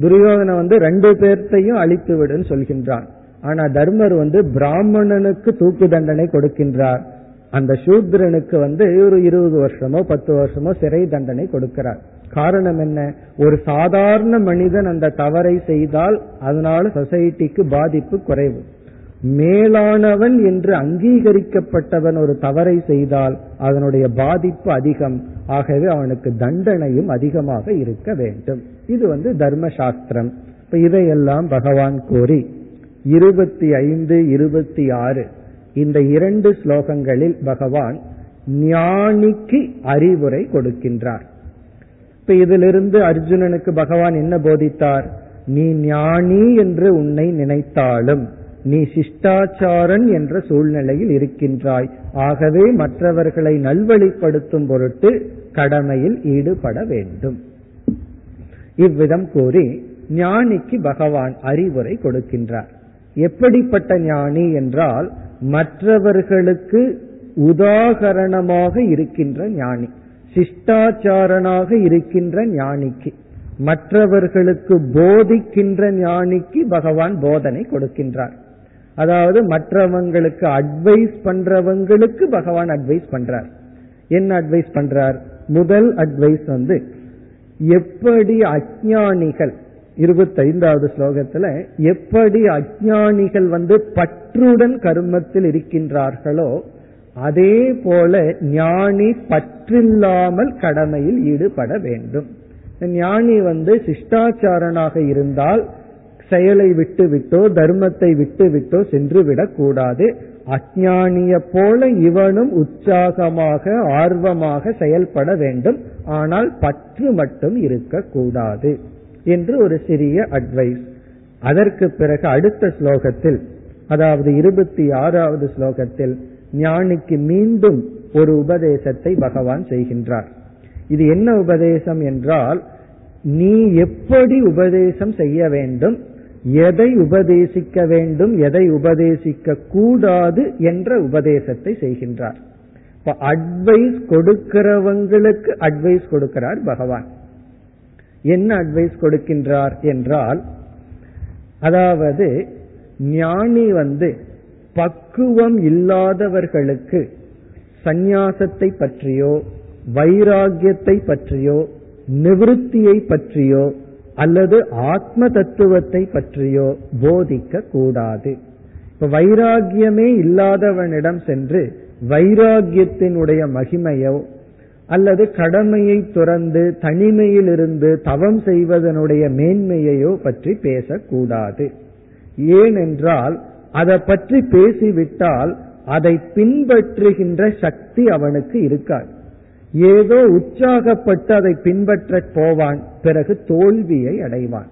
துரியோதன வந்து ரெண்டு பேர்த்தையும் அழித்து விடுன்னு சொல்கின்றான். ஆனா தர்மர் வந்து பிராமணனுக்கு தூக்கு தண்டனை கொடுக்கின்றார். அந்த சூத்ரனுக்கு வந்து ஒரு இருபது வருஷமோ பத்து வருஷமோ சிறை தண்டனை கொடுக்கிறார். காரணம் என்ன? ஒரு சாதாரண மனிதன் அந்த தவறை செய்தால் அதனால சொசைட்டிக்கு பாதிப்பு குறைவு. மேலானவன் என்று அங்கீகரிக்கப்பட்டவன் ஒரு தவறை செய்தால் அதனுடைய பாதிப்பு அதிகம். ஆகவே அவனுக்கு தண்டனையும் அதிகமாக இருக்க வேண்டும். இது வந்து தர்ம சாஸ்திரம் இப்ப இதையெல்லாம் பகவான் கூறி இருபத்தி ஐந்து இருபத்தி ஆறு இந்த இரண்டு ஸ்லோகங்களில் பகவான் ஞானிக்கு அறிவுரை கொடுக்கின்றார். இப்ப இதிலிருந்து அர்ஜுனனுக்கு பகவான் என்ன போதித்தார்? நீ ஞானி என்று உன்னை நினைத்தாலும் நீ சிஷ்டாச்சாரன் என்ற சூழ்நிலையில் இருக்கின்றாய். ஆகவே மற்றவர்களை நல்வழிப்படுத்தும் பொருட்டு கடமையில் ஈடுபட வேண்டும். இவ்விதம் கூறி ஞானிக்கு பகவான் அறிவுரை கொடுக்கின்றார். எப்படிப்பட்ட ஞானி என்றால் மற்றவர்களுக்கு உதாகரணமாக இருக்கின்ற ஞானி. சிஷ்டாச்சாரனாக இருக்கின்ற ஞானிக்கு மற்றவர்களுக்கு போதிக்கின்ற ஞானிக்கு பகவான் போதனை கொடுக்கின்றார். அதாவது மற்றவங்களுக்கு அட்வைஸ் பண்றவங்களுக்கு பகவான் அட்வைஸ் பண்றார். என்ன அட்வைஸ் பண்றார்? முதல் அட்வைஸ் வந்து எப்படி அஜானிகள் இருபத்தைந்தாவது ஸ்லோகத்துல எப்படி அஜானிகள் வந்து பற்றுடன் கர்மத்தில் இருக்கின்றார்களோ அதே போல ஞானி பற்றில்லாமல் கடமையில் ஈடுபட வேண்டும். ஞானி வந்து சிஷ்டாச்சாரனாக இருந்தால் செயலை விட்டு விட்டோ தர்மத்தை விட்டு விட்டோ சென்று விடக்கூடாது. அஜானிய போல இவனும் உற்சாகமாக ஆர்வமாக செயல்பட வேண்டும். ஆனால் பற்று மட்டும் இருக்கக்கூடாது என்று ஒரு சிறிய அட்வைஸ் அதற்கு பிறகு அடுத்த ஸ்லோகத்தில் அதாவது இருபத்தி ஆறாவது ஸ்லோகத்தில் ஞானிக்கு மீண்டும் ஒரு உபதேசத்தை பகவான் செய்கின்றார். இது என்ன உபதேசம் என்றால் நீ எப்படி உபதேசம் செய்ய வேண்டும் எதை உபதேசிக்க வேண்டும் எதை உபதேசிக்க கூடாது என்ற உபதேசத்தை செய்கின்றார். இப்ப அட்வைஸ் கொடுக்கிறவங்களுக்கு அட்வைஸ் கொடுக்கிறார் பகவான். என்ன அட்வைஸ் கொடுக்கின்றார் என்றால் அதாவது ஞானி வந்து பக்குவம் இல்லாதவர்களுக்கு சந்நியாசத்தை பற்றியோ வைராகியத்தை பற்றியோ நிவிருத்தியை பற்றியோ அல்லது ஆத்ம தத்துவத்தை பற்றியோ போதிக்க கூடாது. இப்ப வைராகியமே இல்லாதவனிடம் சென்று வைராகியத்தினுடைய மகிமையோ அல்லது கடமையை துறந்து தனிமையிலிருந்து தவம் செய்வதனுடைய மேன்மையையோ பற்றி பேசக்கூடாது. ஏனென்றால் அதை பற்றி பேசிவிட்டால் அதை பின்பற்றுகின்ற சக்தி அவனுக்கு இருக்காது. ஏதோ உற்சாகப்பட்டு அதை பின்பற்ற போவான் பிறகு தோல்வியை அடைவான்.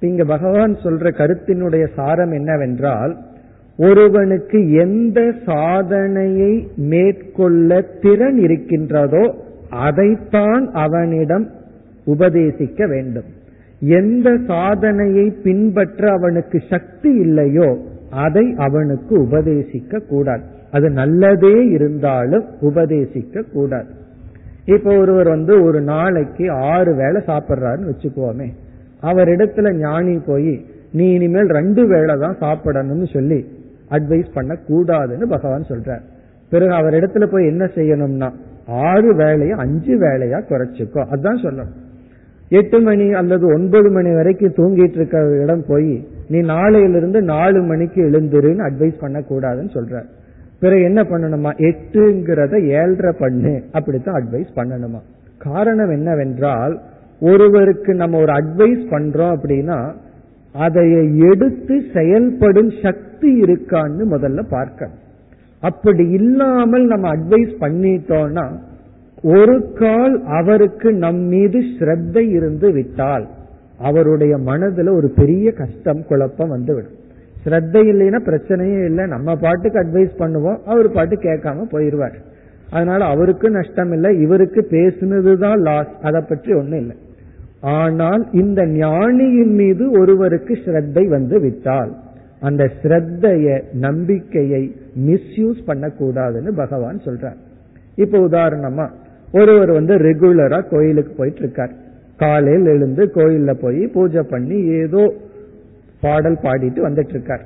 இங்க பகவான் சொல்ற கருத்தினுடைய சாரம் என்னவென்றால் ஒருவனுக்கு எந்த சாதனையை மேற்கொள்ள திறன் இருக்கின்றதோ அதைத்தான் அவனிடம் உபதேசிக்க வேண்டும். எந்த சாதனையை பின்பற்ற அவனுக்கு சக்தி இல்லையோ அதை அவனுக்கு உபதேசிக்க கூடாது. அது நல்லதே இருந்தாலும் உபதேசிக்க கூடாது. இப்ப ஒருவர் வந்து ஒரு நாளைக்கு ஆறு வேளை சாப்பிட்றாருன்னு வச்சுக்கோமே. அவரிடத்துல ஞானி போய் நீ இனிமேல் ரெண்டு வேளை தான் சாப்பிடணும்னு சொல்லி அட்வைஸ் பண்ண கூடாதுன்னு பகவான் சொல்றார். பிறகு அவர் இடத்துல போய் என்ன செய்யணும்னா ஆறு வேலையை அஞ்சு வேலையா குறைச்சிக்கோ. அதான் சொல்லணும். எட்டு மணி அல்லது ஒன்பது மணி வரைக்கும் தூங்கிட்டு இருக்க இடம் போய் நீ நாளையிலிருந்து நாலு மணிக்கு எழுந்துருன்னு அட்வைஸ் பண்ண கூடாதுன்னு சொல்ற. பிறகு என்ன பண்ணணுமா? எட்டுங்கிறத ஏழ்ரை பண்ணு. அப்படித்தான் அட்வைஸ் பண்ணணுமா? காரணம் என்னவென்றால் ஒருவருக்கு நம்ம ஒரு அட்வைஸ் பண்றோம் அப்படின்னா அதை எடுத்து செயல்படும் சக்தி இருக்கான்னு முதல்ல பார்க்க அப்படி இல்லாமல் நம்ம அட்வைஸ் பண்ணிட்டோம்னா ஒரு கால் அவருக்கு நம் மீது ஸ்ரத்தை இருந்து விட்டால் அவருடைய மனதுல ஒரு பெரிய கஷ்டம் குழப்பம் வந்துவிடும். ஸ்ரத்த இல்லைன்னா பிரச்சனையே இல்லை. நம்ம பாட்டுக்கு அட்வைஸ் பண்ணுவோம். அவர் பாட்டு கேட்காம போயிருவார். அதனால அவருக்கு நஷ்டம் இல்லை. இவருக்கு பேசுனதுதான் லாஸ் அதை பற்றி ஒண்ணும் இல்லை. ஆனால் இந்த ஞானியின் மீது ஒருவருக்கு ஸ்ரத்தை வந்து விட்டால் அந்த ஸ்ரத்தைய நம்பிக்கையை மிஸ்யூஸ் பண்ணக்கூடாதுன்னு பகவான் சொல்றார். இப்ப உதாரணமா ஒருவர் வந்து ரெகுலரா கோயிலுக்கு போயிட்டு இருக்கார். காலையில் எழுந்து கோயில்ல போய் பூஜை பண்ணி ஏதோ பாடல் பாடிட்டு வந்துட்டு இருக்கார்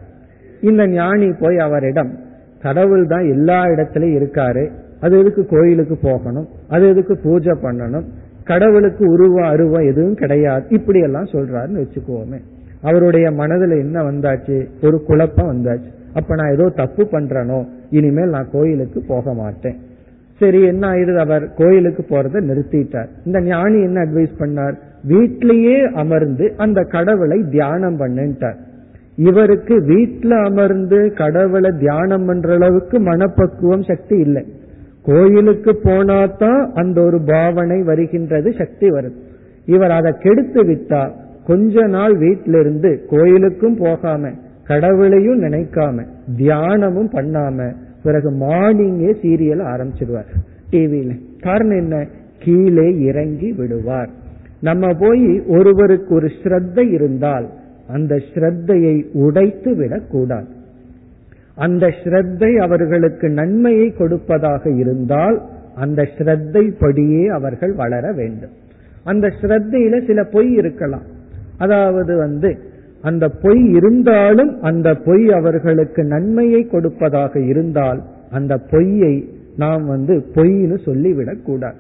இந்த ஞானி போய் அவரிடம் கடவுள் தான் எல்லா இடத்துலயும் இருக்காரு. அது எதுக்கு கோயிலுக்கு போகணும்? அது எதுக்கு பூஜை பண்ணணும்? கடவுளுக்கு உருவம் அருவம் எதுவும் கிடையாது. இப்படி எல்லாம் சொல்றாருன்னு வச்சுக்கோமே. அவருடைய மனதுல என்ன வந்தாச்சு? ஒரு குழப்பம் வந்தாச்சு. அப்ப நான் ஏதோ தப்பு பண்றனோ? இனிமேல் நான் கோயிலுக்கு போக மாட்டேன். சரி என்ன ஆயிருது அவர் கோயிலுக்கு போறத நிறுத்திட்டார். இந்த ஞானி என்ன அட்வைஸ் பண்ணார்? வீட்டிலேயே அமர்ந்து அந்த கடவுளை தியானம் பண்ணுட்டார் இவருக்கு வீட்டுல அமர்ந்து கடவுளை தியானம் பண்ற அளவுக்கு மனப்பக்குவம் சக்தி இல்லை. கோயிலுக்கு போனாதான் அந்த ஒரு பாவனை வருகின்றது சக்தி வருது இவர் அதை கெடுத்து விட்டா கொஞ்ச நாள் வீட்டிலிருந்து கோயிலுக்கும் போகாம கடவுளையும் நினைக்காம தியானமும் பண்ணாம பிறகு மார்னிங்கே சீரியல் ஆரம்பிச்சிடுவார். டிவியில. காரணம் என்ன? கீழே இறங்கி விடுவார். நம்ம போய் ஒருவருக்கு ஒரு ஸ்ரத்த இருந்தால் அந்த ஸ்ரத்தையை உடைத்து விடக்கூடாது. அந்த ஸ்ரத்தை அவர்களுக்கு நன்மையை கொடுப்பதாக இருந்தால் அந்த ஸ்ரத்தை படியே அவர்கள் வளர வேண்டும். அந்த ஸ்ரத்தையில சில பொய் இருக்கலாம். அதாவது வந்து அந்த பொய் இருந்தாலும் அந்த பொய் அவர்களுக்கு நன்மையை கொடுப்பதாக இருந்தால் அந்த பொய்யை நாம் வந்து பொய்னு சொல்லிவிடக் கூடாது.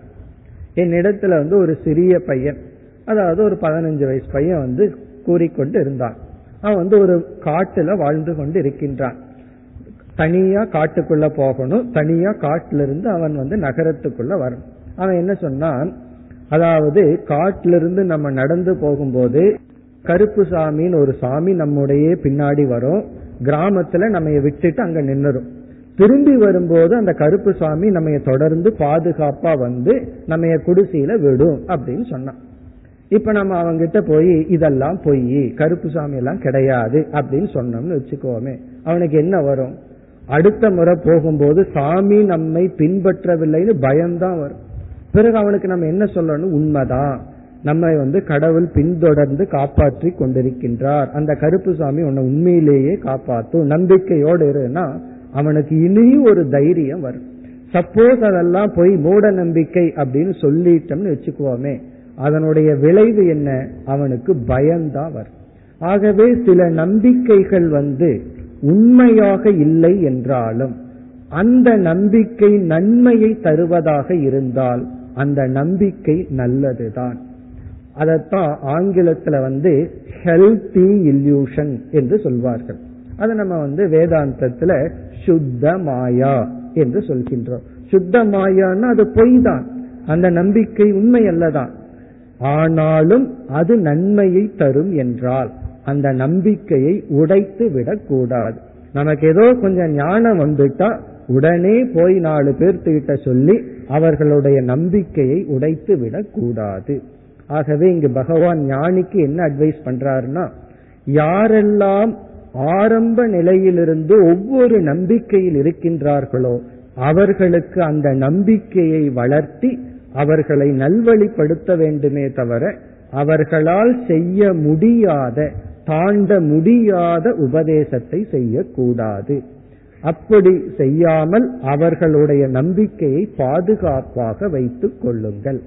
என்னிடத்துல வந்து ஒரு சிறிய பையன் அதாவது ஒரு பதினஞ்சு வயசு பையன் வந்து கூறிக்கொண்டு இருந்தான். அவன் வந்து ஒரு காட்டுல வாழ்ந்து கொண்டு இருக்கின்றான். தனியா காட்டுக்குள்ள போகணும் தனியா காட்டுல இருந்து அவன் வந்து நகரத்துக்குள்ள வரணும். அவன் என்ன சொன்னான்? அதாவது காட்டிலிருந்து நம்ம நடந்து போகும்போது கருப்பு சாமின்னு ஒரு சாமி நம்முடைய பின்னாடி வரும். கிராமத்துல நம்ம விட்டுட்டு அங்க நின்னுரும். திரும்பி வரும்போது அந்த கருப்பு சாமி நம்ம தொடர்ந்து பாதுகாப்பா வந்து நம்ம குடிசையில விடும் அப்படின்னு சொன்னான். இப்ப நம்ம அவங்கிட்ட போய் இதெல்லாம் பொய். கருப்பு சாமி எல்லாம் கிடையாது. அப்படின்னு சொன்னோம்னு வச்சுக்கோமே. அவனுக்கு என்ன வரும்? அடுத்த முறை போகும்போது சாமி நம்மை பின்பற்றவில்லைன்னு பயம்தான் வரும். பிறகு அவனுக்கு நம்ம என்ன சொல்லணும்? உண்மைதான். நம்ம வந்து கடவுள் பின்தொடர்ந்து காப்பாற்றி கொண்டிருக்கின்றார். அந்த கருப்பு சாமி உன்னை உண்மையிலேயே காப்பாற்றும். நம்பிக்கையோடு இருன்னா அவனுக்கு இனியும் ஒரு தைரியம் வரும். சப்போஸ் அதெல்லாம் போய் மூட நம்பிக்கை அப்படின்னு சொல்லிட்டோம்னு வச்சுக்குவோமே அதனுடைய விளைவு என்ன? அவனுக்கு பயம்தான் வரும். ஆகவே சில நம்பிக்கைகள் வந்து உண்மையாக இல்லை என்றாலும் அந்த நம்பிக்கை நன்மையை தருவதாக இருந்தால் அந்த நம்பிக்கை நல்லதுதான். அதைத்தான் ஆங்கிலத்துல வந்து ஹெல்தி இல்யூஷன் என்று சொல்வார்கள். அது நம்ம வந்து வேதாந்தத்துல சுத்த மாயா என்று சொல்கின்றோம். சுத்த மாயான்னா அது பொய் தான் அந்த நம்பிக்கை உண்மை அல்லதான். ஆனாலும் அது நன்மையை தரும் என்றால் அந்த நம்பிக்கையை உடைத்து விடக்கூடாது நமக்கு ஏதோ கொஞ்சம் ஞானம் வந்துட்டா உடனே போய் நாலு பேர்த்துக்கிட்ட சொல்லி அவர்களுடைய நம்பிக்கையை உடைத்து விடக்கூடாது ஆகவே இங்கு பகவான் ஞானிக்கு என்ன அட்வைஸ் பண்றாருன்னா யாரெல்லாம் ஆரம்ப நிலையிலிருந்து ஒவ்வொரு நம்பிக்கையில் இருக்கின்றார்களோ அவர்களுக்கு அந்த நம்பிக்கையை வளர்த்தி அவர்களை நல்வழிப்படுத்த வேண்டுமே தவிர அவர்களால் செய்ய முடியாத தாண்ட முடியாத உபதேசத்தை செய்யக்கூடாது. அப்படி செய்யாமல் அவர்களுடைய நம்பிக்கையை பாதுகாப்பாக வைத்துக் கொள்ளுங்கள்.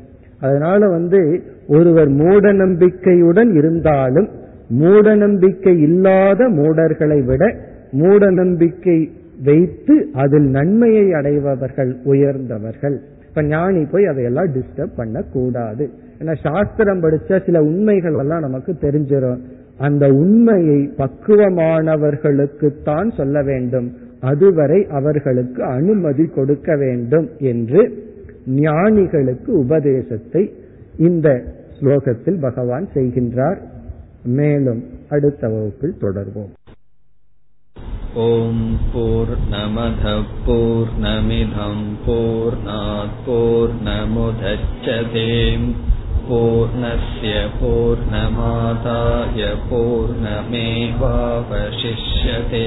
அதனால வந்து ஒருவர் மூட நம்பிக்கையுடன் இருந்தாலும் மூட நம்பிக்கை இல்லாத மூடர்களை விட மூட நம்பிக்கை வைத்து அதில் நன்மையை அடைபவர்கள் உயர்ந்தவர்கள். இப்ப ஞானி போய் அதையெல்லாம் டிஸ்டர்ப் பண்ண கூடாது ஏன்னா சாஸ்திரம் படிச்ச சில உண்மைகள் எல்லாம் நமக்கு தெரிஞ்சிடும் அந்த உண்மையை பக்குவமானவர்களுக்குத்தான் சொல்ல வேண்டும். அதுவரை அவர்களுக்கு அனுமதி கொடுக்க வேண்டும் என்று ஞானிகளுக்கு உபதேசத்தை இந்த ஸ்லோகத்தில் பகவான் செய்கின்றார் மேலும் அடுத்த வகுப்பில் தொடர்வோம் ॐ पूर्णमधः पूर्णमिधं पूर्णात् पूर्णमुदच्छते पूर्णस्य पूर्णमादाय पूर्णमेवावशिष्यते